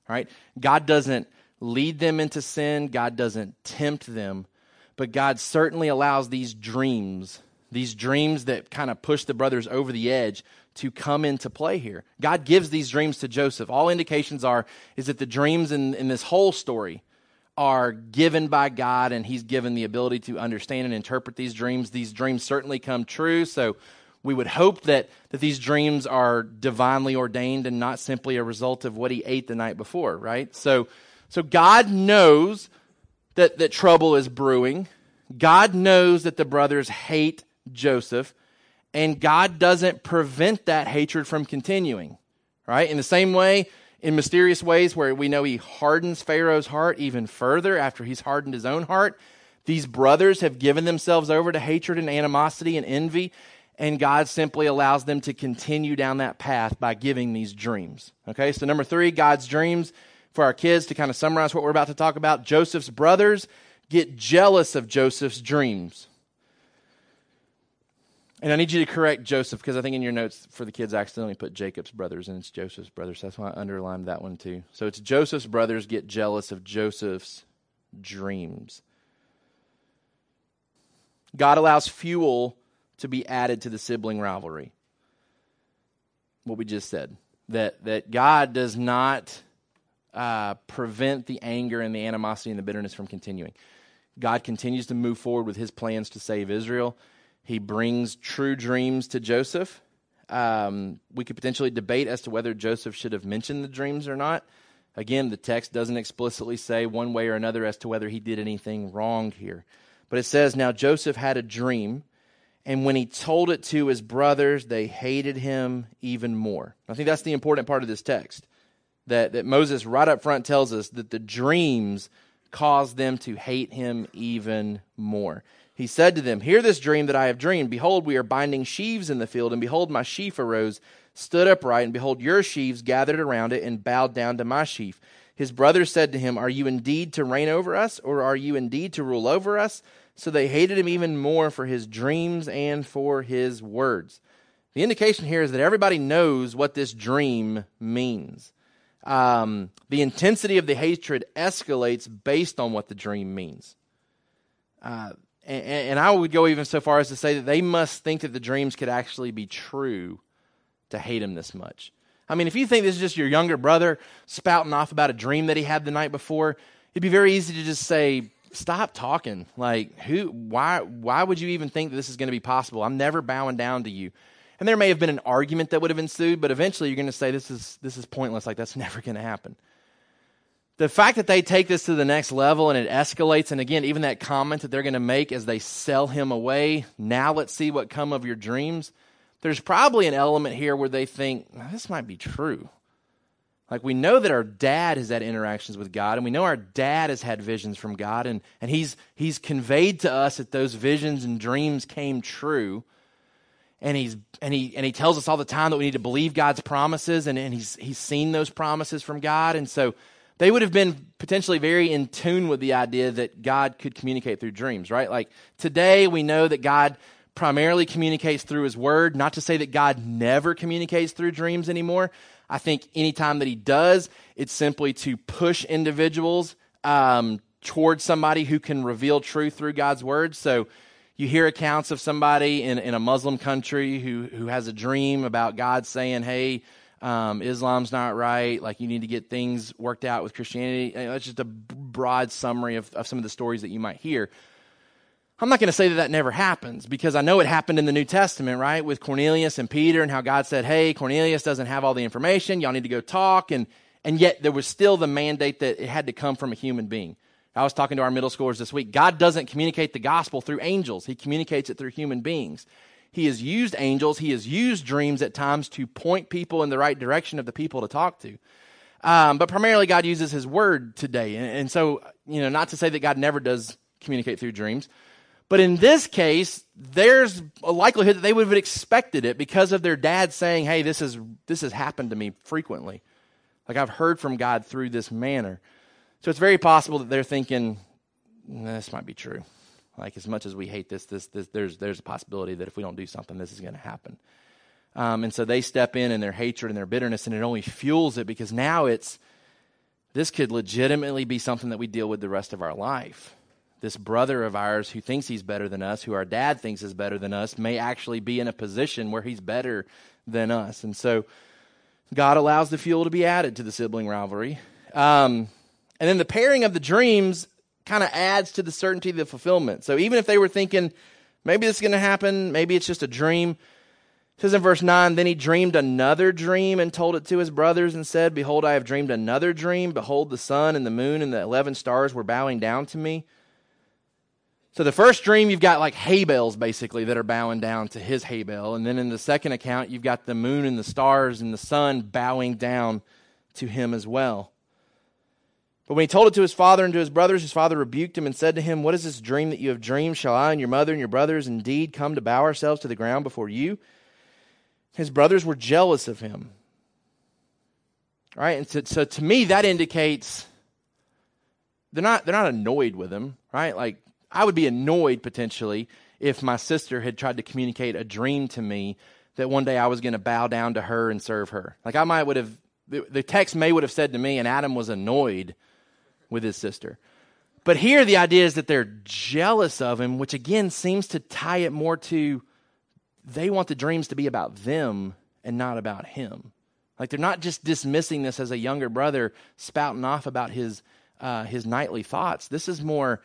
Right? God doesn't lead them into sin, God doesn't tempt them, but God certainly allows these dreams, these dreams that kind of push the brothers over the edge to come into play here. God gives these dreams to Joseph. All indications are is that the dreams in, in this whole story are given by God and he's given the ability to understand and interpret these dreams. These dreams certainly come true, so we would hope that, that these dreams are divinely ordained and not simply a result of what he ate the night before, right? So so God knows that, that trouble is brewing. God knows that the brothers hate Joseph, and God doesn't prevent that hatred from continuing. Right? In the same way, in mysterious ways where we know he hardens Pharaoh's heart even further after he's hardened his own heart, these brothers have given themselves over to hatred and animosity and envy, and God simply allows them to continue down that path by giving these dreams. Okay, so number three, God's dreams for our kids to kind of summarize what we're about to talk about. Joseph's brothers get jealous of Joseph's dreams. And I need you to correct Joseph because I think in your notes for the kids I accidentally put Jacob's brothers and it's Joseph's brothers. That's why I underlined that one too. So it's Joseph's brothers get jealous of Joseph's dreams. God allows fuel to be added to the sibling rivalry. What we just said. That that God does not uh, prevent the anger and the animosity and the bitterness from continuing. God continues to move forward with his plans to save Israel. He brings true dreams to Joseph. Um, we could potentially debate as to whether Joseph should have mentioned the dreams or not. Again, the text doesn't explicitly say one way or another as to whether he did anything wrong here. But it says, Now Joseph had a dream, and when he told it to his brothers, they hated him even more. I think that's the important part of this text that, that Moses right up front tells us that the dreams caused them to hate him even more. He said to them, Hear this dream that I have dreamed. Behold, we are binding sheaves in the field, and behold, my sheaf arose, stood upright, and behold, your sheaves gathered around it and bowed down to my sheaf. His brothers said to him, Are you indeed to reign over us, or are you indeed to rule over us? So they hated him even more for his dreams and for his words. The indication here is that everybody knows what this dream means um, the intensity of the hatred escalates based on what the dream means. Uh, and, and, I would go even so far as to say that they must think that the dreams could actually be true to hate him this much. I mean, if you think this is just your younger brother spouting off about a dream that he had the night before, it'd be very easy to just say, "Stop talking." Like, who? Why? Why would you even think that this is going to be possible? I'm never bowing down to you. And there may have been an argument that would have ensued, but eventually you're going to say this is this is pointless. Like that's never going to happen. The fact that they take this to the next level and it escalates, and again, even that comment that they're going to make as they sell him away. Now let's see what come of your dreams. There's probably an element here where they think this might be true. Like we know that our dad has had interactions with God, and we know our dad has had visions from God, and, and he's he's conveyed to us that those visions and dreams came true and he's and he and he tells us all the time that we need to believe God's promises and, and he's he's seen those promises from God and so they would have been potentially very in tune with the idea that God could communicate through dreams, right? Like today we know that God primarily communicates through his word, not to say that God never communicates through dreams anymore. I think anytime that he does, it's simply to push individuals um, towards somebody who can reveal truth through God's word. So you hear accounts of somebody in, in a Muslim country who, who has a dream about God saying, hey, um, Islam's not right. Like you need to get things worked out with Christianity. That's just a broad summary of, of some of the stories that you might hear. I'm not going to say that that never happens because I know it happened in the New Testament, right? With Cornelius and Peter and how God said, Hey, Cornelius doesn't have all the information. Y'all need to go talk. And, and yet there was still the mandate that it had to come from a human being. I was talking to our middle schoolers this week. God doesn't communicate the gospel through angels, He communicates it through human beings. He has used angels, He has used dreams at times to point people in the right direction of the people to talk to. Um, but primarily, God uses His word today. And, and so, you know, not to say that God never does communicate through dreams, but in this case, there's a likelihood that they would have expected it because of their dad saying, "Hey, this is this has happened to me frequently. Like I've heard from God through this manner." So it's very possible that they're thinking, this might be true. Like as much as we hate this, this, this there's there's a possibility that if we don't do something, this is going to happen. Um, and so they step in in their hatred and their bitterness, and it only fuels it because now it's this could legitimately be something that we deal with the rest of our life. This brother of ours who thinks he's better than us, who our dad thinks is better than us, may actually be in a position where he's better than us. And so God allows the fuel to be added to the sibling rivalry. Um, and then the pairing of the dreams kind of adds to the certainty of the fulfillment. So even if they were thinking, maybe this is going to happen, maybe it's just a dream. It says in verse 9, then he dreamed another dream and told it to his brothers and said, Behold, I have dreamed another dream. Behold, the sun and the moon and the 11 stars were bowing down to me. So the first dream, you've got like hay bales basically that are bowing down to his hay bale. And then in the second account, you've got the moon and the stars and the sun bowing down to him as well. But when he told it to his father and to his brothers, his father rebuked him and said to him, What is this dream that you have dreamed? Shall I and your mother and your brothers indeed come to bow ourselves to the ground before you? His brothers were jealous of him. All right, and so, so to me, that indicates they're not, they're not annoyed with him, right? Like, I would be annoyed potentially if my sister had tried to communicate a dream to me that one day I was going to bow down to her and serve her. Like, I might would have, the text may would have said to me, and Adam was annoyed with his sister. But here the idea is that they're jealous of him, which again seems to tie it more to they want the dreams to be about them and not about him. Like they're not just dismissing this as a younger brother spouting off about his uh, his nightly thoughts. This is more,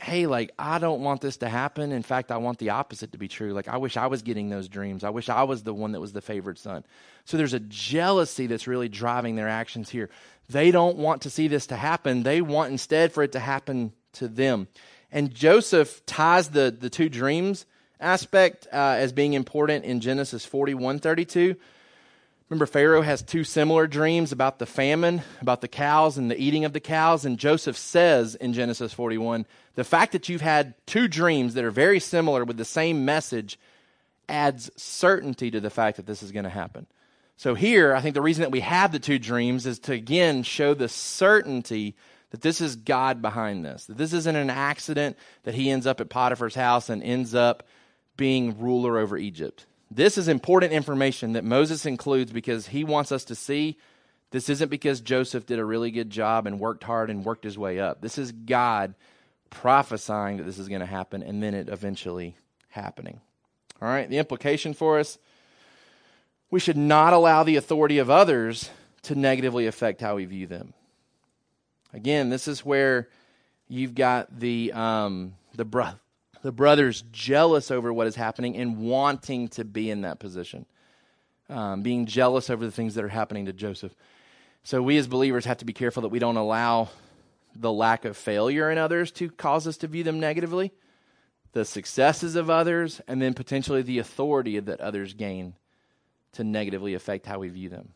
hey, like I don't want this to happen. In fact, I want the opposite to be true. Like I wish I was getting those dreams. I wish I was the one that was the favored son. So there's a jealousy that's really driving their actions here. They don't want to see this to happen. They want instead for it to happen to them. And Joseph ties the, the two dreams aspect uh, as being important in Genesis 41 32. Remember, Pharaoh has two similar dreams about the famine, about the cows and the eating of the cows. And Joseph says in Genesis 41 the fact that you've had two dreams that are very similar with the same message adds certainty to the fact that this is going to happen. So here, I think the reason that we have the two dreams is to again show the certainty that this is God behind this, that this isn't an accident that he ends up at Potiphar's house and ends up being ruler over Egypt. This is important information that Moses includes because he wants us to see this isn't because Joseph did a really good job and worked hard and worked his way up. This is God prophesying that this is going to happen and then it eventually happening. All right, the implication for us we should not allow the authority of others to negatively affect how we view them. Again, this is where you've got the um, the bro- the brothers jealous over what is happening and wanting to be in that position, um, being jealous over the things that are happening to Joseph. So we as believers have to be careful that we don't allow the lack of failure in others to cause us to view them negatively, the successes of others, and then potentially the authority that others gain to negatively affect how we view them.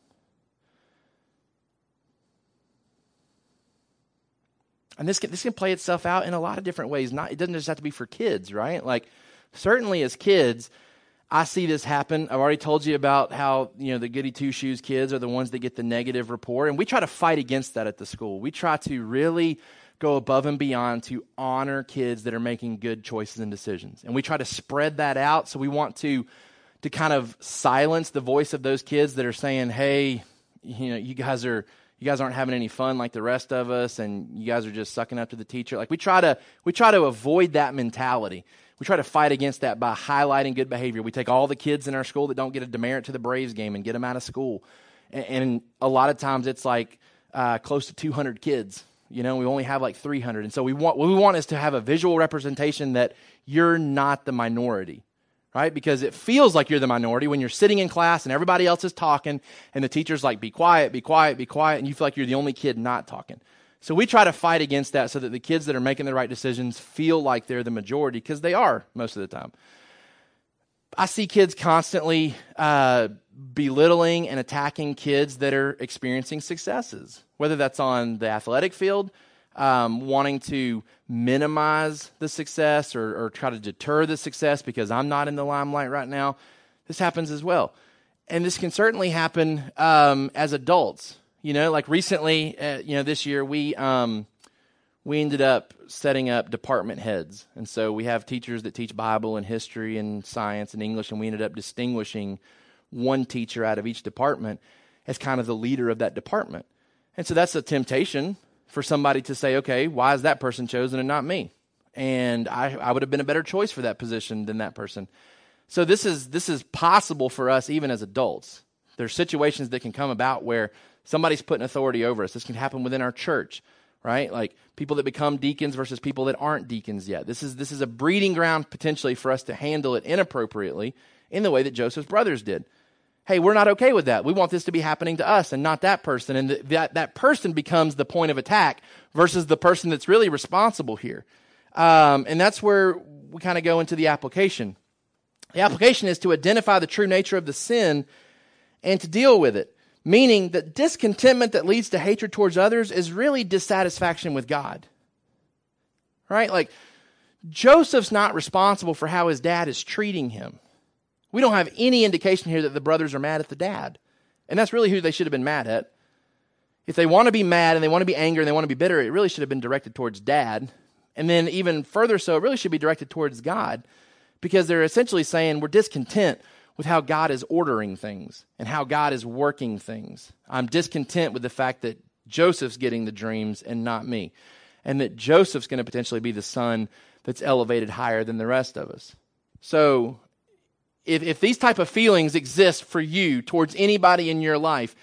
And this can, this can play itself out in a lot of different ways. Not it doesn't just have to be for kids, right? Like certainly as kids, I see this happen. I've already told you about how you know the goody two shoes kids are the ones that get the negative report, and we try to fight against that at the school. We try to really go above and beyond to honor kids that are making good choices and decisions, and we try to spread that out. So we want to to kind of silence the voice of those kids that are saying, "Hey, you know, you guys are you guys aren't having any fun like the rest of us and you guys are just sucking up to the teacher." Like we try to we try to avoid that mentality. We try to fight against that by highlighting good behavior. We take all the kids in our school that don't get a demerit to the Braves game and get them out of school. And, and a lot of times it's like uh, close to 200 kids. You know, we only have like 300. And so we want what we want is to have a visual representation that you're not the minority right? Because it feels like you're the minority when you're sitting in class and everybody else is talking and the teacher's like, be quiet, be quiet, be quiet, and you feel like you're the only kid not talking. So we try to fight against that so that the kids that are making the right decisions feel like they're the majority because they are most of the time. I see kids constantly uh, belittling and attacking kids that are experiencing successes, whether that's on the athletic field, um, wanting to minimize the success or, or try to deter the success because I'm not in the limelight right now. This happens as well. And this can certainly happen um, as adults. You know, like recently, uh, you know, this year we um, we ended up setting up department heads, and so we have teachers that teach Bible and history and science and English, and we ended up distinguishing one teacher out of each department as kind of the leader of that department. And so that's a temptation for somebody to say, okay, why is that person chosen and not me? And I, I would have been a better choice for that position than that person. So this is this is possible for us even as adults. There's situations that can come about where somebody's putting authority over us. This can happen within our church, right? Like people that become deacons versus people that aren't deacons yet. This is this is a breeding ground potentially for us to handle it inappropriately in the way that Joseph's brothers did. Hey, we're not okay with that. We want this to be happening to us and not that person. And th- that, that person becomes the point of attack versus the person that's really responsible here. Um, and that's where we kind of go into the application. The application is to identify the true nature of the sin and to deal with it, meaning that discontentment that leads to hatred towards others is really dissatisfaction with God. Right? Like, Joseph's not responsible for how his dad is treating him. We don't have any indication here that the brothers are mad at the dad. And that's really who they should have been mad at. If they want to be mad and they want to be angry and they want to be bitter, it really should have been directed towards dad. And then, even further so, it really should be directed towards God because they're essentially saying we're discontent with how God is ordering things and how God is working things. I'm discontent with the fact that Joseph's getting the dreams and not me, and that Joseph's going to potentially be the son that's elevated higher than the rest of us. So, if, if these type of feelings exist for you towards anybody in your life,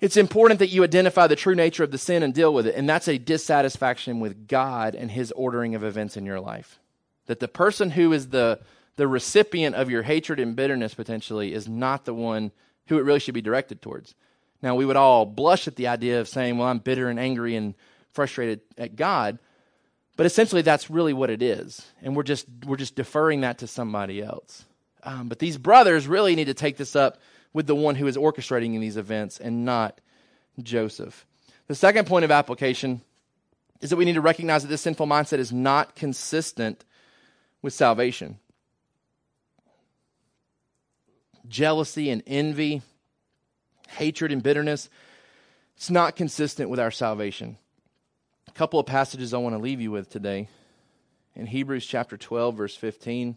it's important that you identify the true nature of the sin and deal with it. And that's a dissatisfaction with God and his ordering of events in your life. That the person who is the, the recipient of your hatred and bitterness potentially is not the one who it really should be directed towards. Now, we would all blush at the idea of saying, well, I'm bitter and angry and frustrated at God. But essentially, that's really what it is. And we're just, we're just deferring that to somebody else. Um, but these brothers really need to take this up with the one who is orchestrating these events and not Joseph. The second point of application is that we need to recognize that this sinful mindset is not consistent with salvation. Jealousy and envy, hatred and bitterness, it's not consistent with our salvation. A couple of passages I want to leave you with today. In Hebrews chapter 12, verse 15,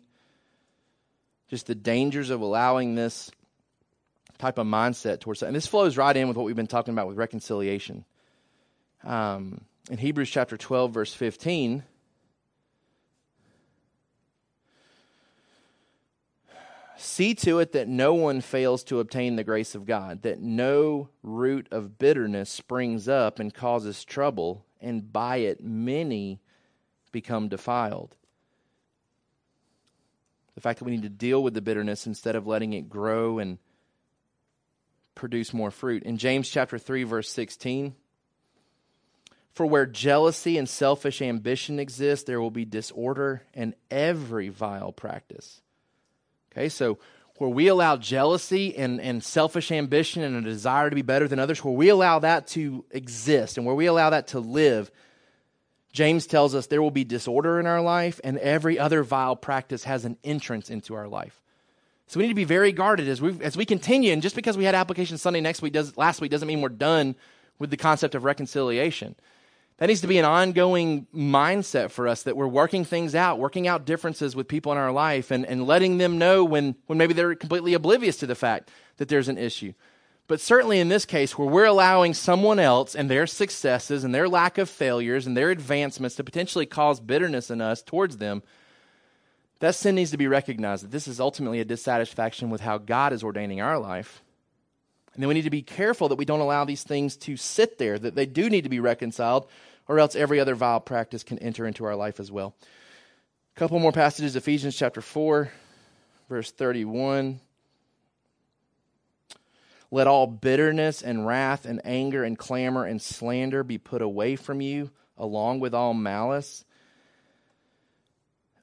just the dangers of allowing this type of mindset towards that. And this flows right in with what we've been talking about with reconciliation. Um, in Hebrews chapter 12, verse 15, See to it that no one fails to obtain the grace of God, that no root of bitterness springs up and causes trouble, and by it many become defiled. The fact that we need to deal with the bitterness instead of letting it grow and produce more fruit. In James chapter 3 verse 16, for where jealousy and selfish ambition exist, there will be disorder and every vile practice. Okay, so where we allow jealousy and, and selfish ambition and a desire to be better than others, where we allow that to exist and where we allow that to live, James tells us there will be disorder in our life and every other vile practice has an entrance into our life. So we need to be very guarded as we as we continue. And just because we had application Sunday next week does last week doesn't mean we're done with the concept of reconciliation. That needs to be an ongoing mindset for us that we're working things out, working out differences with people in our life and, and letting them know when, when maybe they're completely oblivious to the fact that there's an issue. But certainly in this case, where we're allowing someone else and their successes and their lack of failures and their advancements to potentially cause bitterness in us towards them, that sin needs to be recognized that this is ultimately a dissatisfaction with how God is ordaining our life. And then we need to be careful that we don't allow these things to sit there, that they do need to be reconciled, or else every other vile practice can enter into our life as well. A couple more passages Ephesians chapter 4, verse 31. Let all bitterness and wrath and anger and clamor and slander be put away from you, along with all malice.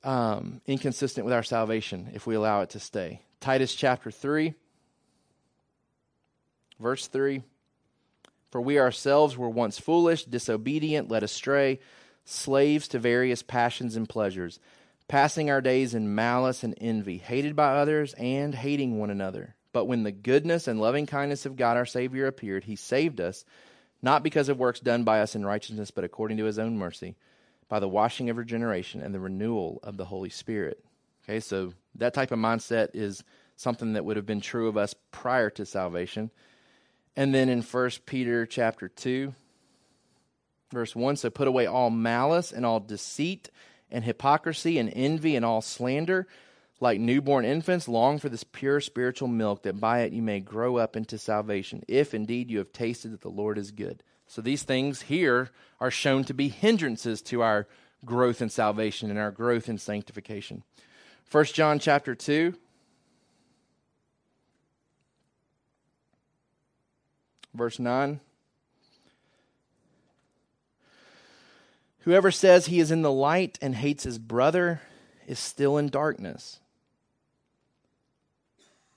Um, inconsistent with our salvation if we allow it to stay. Titus chapter 3, verse 3. For we ourselves were once foolish, disobedient, led astray, slaves to various passions and pleasures, passing our days in malice and envy, hated by others and hating one another. But when the goodness and loving kindness of God our Savior appeared, he saved us, not because of works done by us in righteousness, but according to his own mercy, by the washing of regeneration and the renewal of the Holy Spirit. Okay, so that type of mindset is something that would have been true of us prior to salvation. And then in 1 Peter chapter 2, verse 1, so put away all malice and all deceit and hypocrisy and envy and all slander like newborn infants, long for this pure spiritual milk, that by it you may grow up into salvation, if indeed you have tasted that the Lord is good. So these things here are shown to be hindrances to our growth in salvation and our growth in sanctification. 1 John chapter 2. Verse 9. Whoever says he is in the light and hates his brother is still in darkness.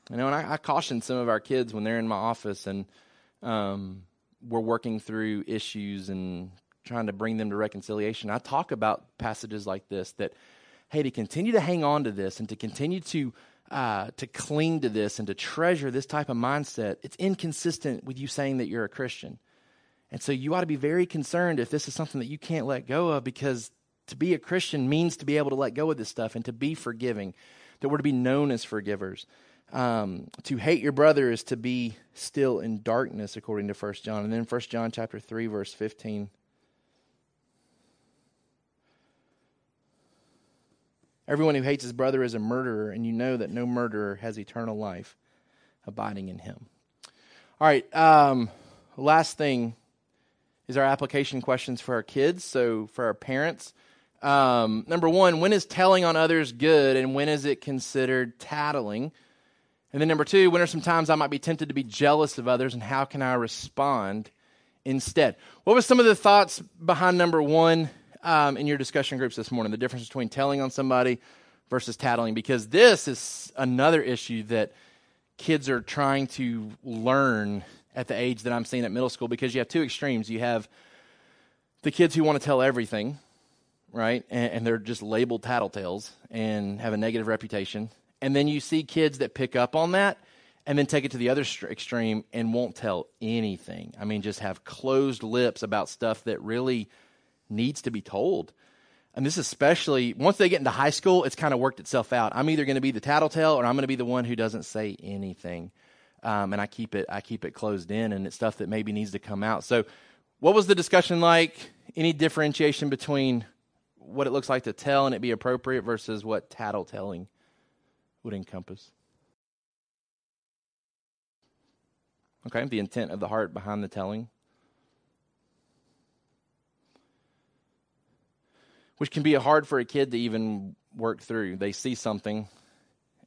You know, and I, I caution some of our kids when they're in my office and um, we're working through issues and trying to bring them to reconciliation. I talk about passages like this that, hey, to continue to hang on to this and to continue to uh, to cling to this and to treasure this type of mindset, it's inconsistent with you saying that you're a Christian. And so you ought to be very concerned if this is something that you can't let go of because to be a Christian means to be able to let go of this stuff and to be forgiving, that we're to be known as forgivers. Um, to hate your brother is to be still in darkness, according to First John. And then First John chapter 3, verse 15. Everyone who hates his brother is a murderer, and you know that no murderer has eternal life abiding in him. All right, um, last thing is our application questions for our kids. So, for our parents, um, number one, when is telling on others good, and when is it considered tattling? And then number two, when are some times I might be tempted to be jealous of others, and how can I respond instead? What was some of the thoughts behind number one um, in your discussion groups this morning? The difference between telling on somebody versus tattling, because this is another issue that kids are trying to learn at the age that I'm seeing at middle school. Because you have two extremes. You have the kids who want to tell everything, right, and, and they're just labeled tattletales and have a negative reputation and then you see kids that pick up on that and then take it to the other extreme and won't tell anything. I mean, just have closed lips about stuff that really needs to be told. And this especially once they get into high school, it's kind of worked itself out. I'm either going to be the tattletale or I'm going to be the one who doesn't say anything. Um, and I keep it I keep it closed in, and it's stuff that maybe needs to come out. So, what was the discussion like? Any differentiation between what it looks like to tell and it be appropriate versus what tattletelling would encompass. Okay, the intent of the heart behind the telling. Which can be hard for a kid to even work through. They see something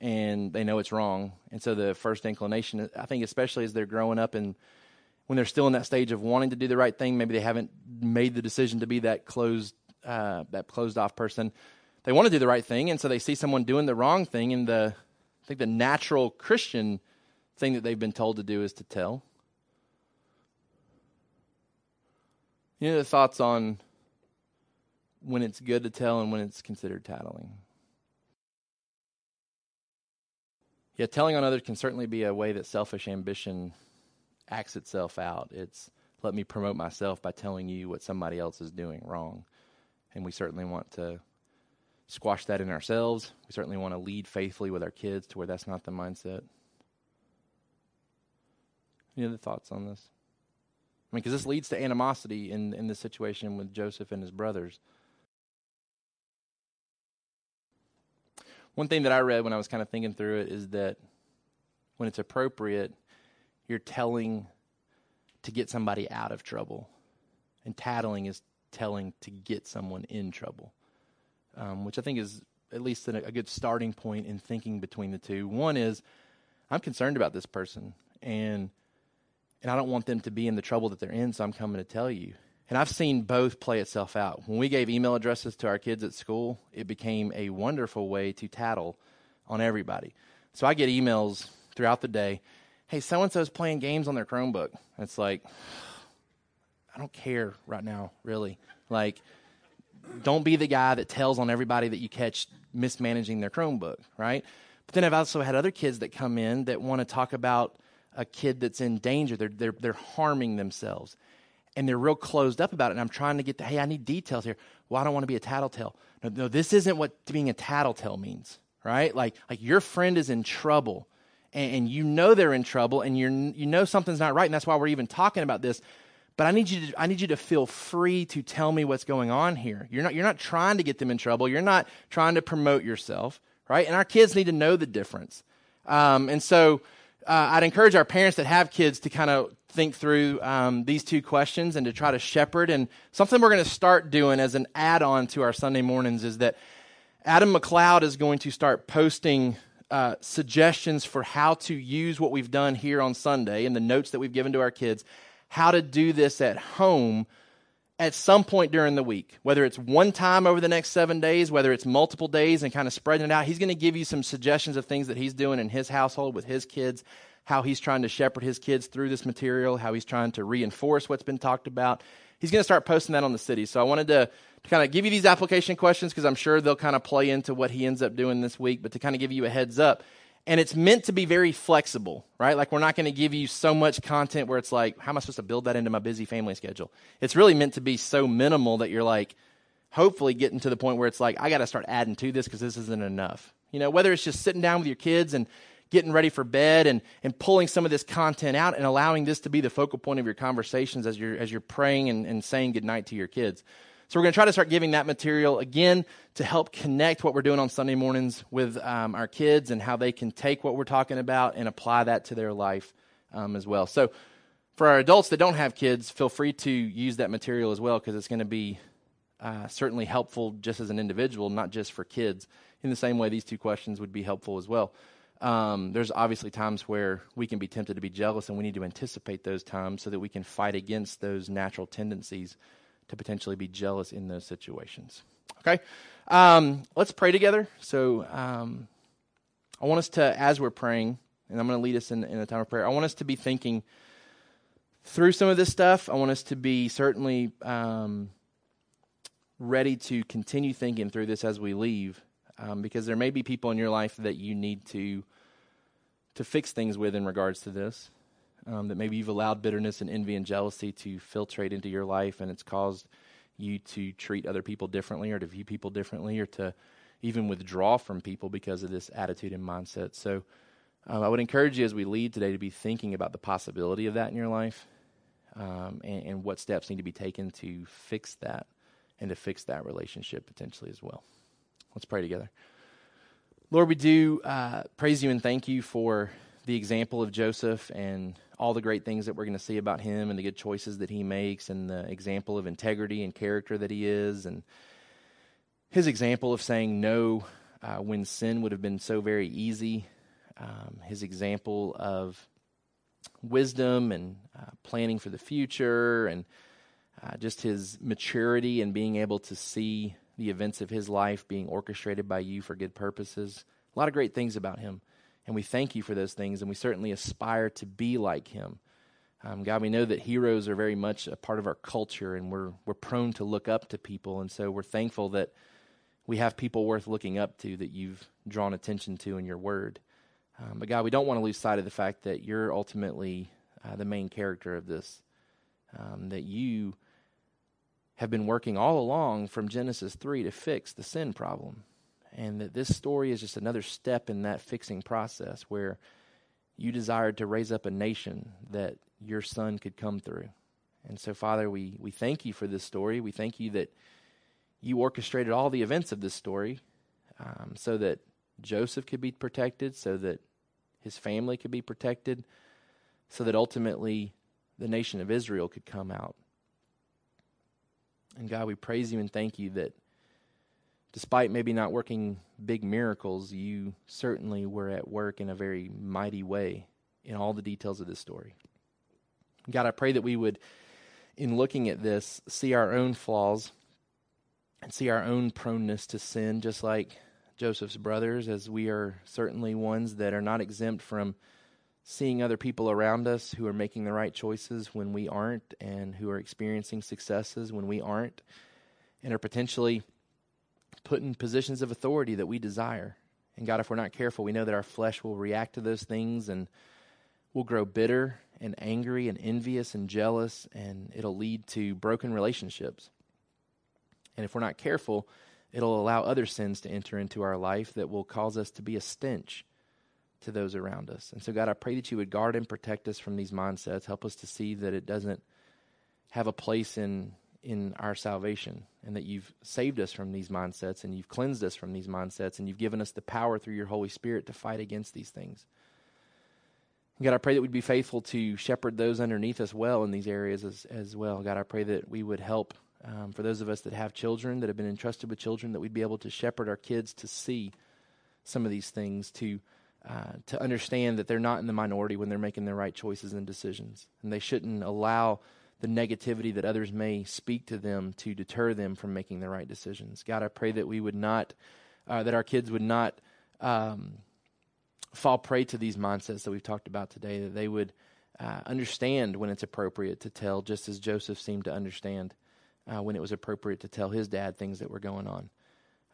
and they know it's wrong. And so the first inclination, I think, especially as they're growing up and when they're still in that stage of wanting to do the right thing, maybe they haven't made the decision to be that closed, uh, that closed off person they want to do the right thing, and so they see someone doing the wrong thing, and the I think the natural Christian thing that they've been told to do is to tell. You know the thoughts on when it's good to tell and when it's considered tattling. Yeah, telling on others can certainly be a way that selfish ambition acts itself out. It's let me promote myself by telling you what somebody else is doing wrong. And we certainly want to squash that in ourselves. We certainly want to lead faithfully with our kids to where that's not the mindset. Any other thoughts on this? I mean, because this leads to animosity in, in this situation with Joseph and his brothers. One thing that I read when I was kind of thinking through it is that when it's appropriate, you're telling to get somebody out of trouble. And tattling is telling to get someone in trouble um, which I think is at least a, a good starting point in thinking between the two. One is I'm concerned about this person, and and I don't want them to be in the trouble that they're in, so I'm coming to tell you. And I've seen both play itself out. When we gave email addresses to our kids at school, it became a wonderful way to tattle on everybody. So I get emails throughout the day. Hey, so and so's playing games on their Chromebook. it's like, I don't care right now, really. Like, don't be the guy that tells on everybody that you catch mismanaging their Chromebook, right? But then I've also had other kids that come in that want to talk about a kid that's in danger. They're, they're, they're harming themselves. And they're real closed up about it. And I'm trying to get the, hey, I need details here. Well, I don't want to be a tattletale. No, no, this isn't what being a tattletale means, right? Like, like your friend is in trouble and, and you know they're in trouble and you're, you know something's not right. And that's why we're even talking about this. But I need you to, I need you to feel free to tell me what's going on here. You're not, you're not trying to get them in trouble. You're not trying to promote yourself, right? And our kids need to know the difference. Um, and so, uh, I'd encourage our parents that have kids to kind of think through um, these two questions and to try to shepherd. And something we're going to start doing as an add on to our Sunday mornings is that Adam McLeod is going to start posting uh, suggestions for how to use what we've done here on Sunday and the notes that we've given to our kids, how to do this at home at some point during the week, whether it's one time over the next seven days, whether it's multiple days and kind of spreading it out. He's going to give you some suggestions of things that he's doing in his household with his kids, how he's trying to shepherd his kids through this material, how he's trying to reinforce what's been talked about. He's going to start posting that on the city. So I wanted to, to kind of give you these application questions because I'm sure they'll kind of play into what he ends up doing this week, but to kind of give you a heads up and it's meant to be very flexible, right? Like we're not going to give you so much content where it's like, how am I supposed to build that into my busy family schedule? It's really meant to be so minimal that you're like, hopefully getting to the point where it's like, I got to start adding to this because this isn't enough. You know, whether it's just sitting down with your kids and getting ready for bed and, and pulling some of this content out and allowing this to be the focal point of your conversations as you're, as you're praying and, and saying goodnight to your kids. So we're going to try to start giving that material again to help connect what we're doing on Sunday mornings with um, our kids and how they can take what we're talking about and apply that to their life um, as well. So for our adults that don't have kids, feel free to use that material as well because it's going to be uh, certainly helpful just as an individual, not just for kids. In the same way, these two questions would be helpful as well. Um, there's obviously times where we can be tempted to be jealous, and we need to anticipate those times so that we can fight against those natural tendencies to potentially be jealous in those situations. Okay? Um, let's pray together. So um, I want us to, as we're praying, and I'm going to lead us in, in a time of prayer, I want us to be thinking through some of this stuff. I want us to be certainly um, ready to continue thinking through this as we leave, um, because there may be people in your life that you need to to fix things with in regards to this um, that maybe you've allowed bitterness and envy and jealousy to filtrate into your life and it's caused you to treat other people differently or to view people differently or to even withdraw from people because of this attitude and mindset. So um, I would encourage you as we lead today to be thinking about the possibility of that in your life um, and, and what steps need to be taken to fix that and to fix that relationship potentially as well. Let's pray together. Lord, we do uh, praise you and thank you for the example of Joseph and all the great things that we're going to see about him and the good choices that he makes and the example of integrity and character that he is and his example of saying no uh, when sin would have been so very easy um, his example of wisdom and uh, planning for the future and uh, just his maturity and being able to see the events of his life being orchestrated by you for good purposes. A lot of great things about him and we thank you for those things, and we certainly aspire to be like him. Um, God, we know that heroes are very much a part of our culture, and we're, we're prone to look up to people. And so we're thankful that we have people worth looking up to that you've drawn attention to in your word. Um, but God, we don't want to lose sight of the fact that you're ultimately uh, the main character of this, um, that you have been working all along from Genesis 3 to fix the sin problem and that this story is just another step in that fixing process where you desired to raise up a nation that your son could come through. And so, Father, we, we thank you for this story. We thank you that you orchestrated all the events of this story um, so that Joseph could be protected, so that his family could be protected, so that ultimately the nation of Israel could come out. And God, we praise you and thank you that despite maybe not working big miracles, you certainly were at work in a very mighty way in all the details of this story. God, I pray that we would, in looking at this, see our own flaws and see our own proneness to sin, just like Joseph's brothers, as we are certainly ones that are not exempt from seeing other people around us who are making the right choices when we aren't, and who are experiencing successes when we aren't, and are potentially put in positions of authority that we desire. And God, if we're not careful, we know that our flesh will react to those things and we'll grow bitter and angry and envious and jealous, and it'll lead to broken relationships. And if we're not careful, it'll allow other sins to enter into our life that will cause us to be a stench to those around us. And so, God, I pray that you would guard and protect us from these mindsets. Help us to see that it doesn't have a place in in our salvation and that you've saved us from these mindsets and you've cleansed us from these mindsets and you've given us the power through your Holy Spirit to fight against these things. God, I pray that we'd be faithful to shepherd those underneath us well in these areas as, as well. God, I pray that we would help um, for those of us that have children, that have been entrusted with children, that we'd be able to shepherd our kids to see some of these things, to uh, to understand that they're not in the minority when they're making the right choices and decisions, and they shouldn't allow the negativity that others may speak to them to deter them from making the right decisions. God, I pray that we would not, uh, that our kids would not um, fall prey to these mindsets that we've talked about today, that they would uh, understand when it's appropriate to tell, just as Joseph seemed to understand uh, when it was appropriate to tell his dad things that were going on.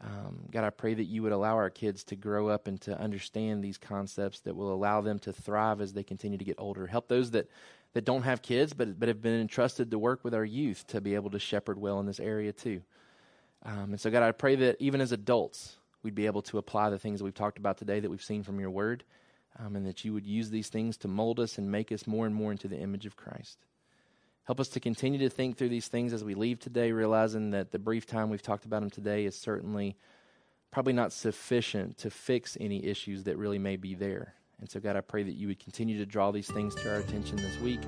Um, God, I pray that you would allow our kids to grow up and to understand these concepts that will allow them to thrive as they continue to get older. Help those that, that don't have kids but, but have been entrusted to work with our youth to be able to shepherd well in this area too. Um, and so, God, I pray that even as adults, we'd be able to apply the things that we've talked about today that we've seen from your word, um, and that you would use these things to mold us and make us more and more into the image of Christ. Help us to continue to think through these things as we leave today, realizing that the brief time we've talked about them today is certainly probably not sufficient to fix any issues that really may be there. And so, God, I pray that you would continue to draw these things to our attention this week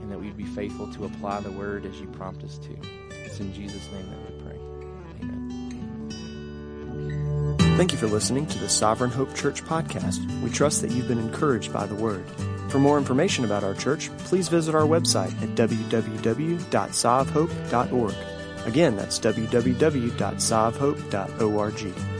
and that we'd be faithful to apply the word as you prompt us to. It's in Jesus' name that we pray. Amen. Thank you for listening to the Sovereign Hope Church podcast. We trust that you've been encouraged by the word. For more information about our church, please visit our website at www.sovhope.org. Again, that's www.sovhope.org.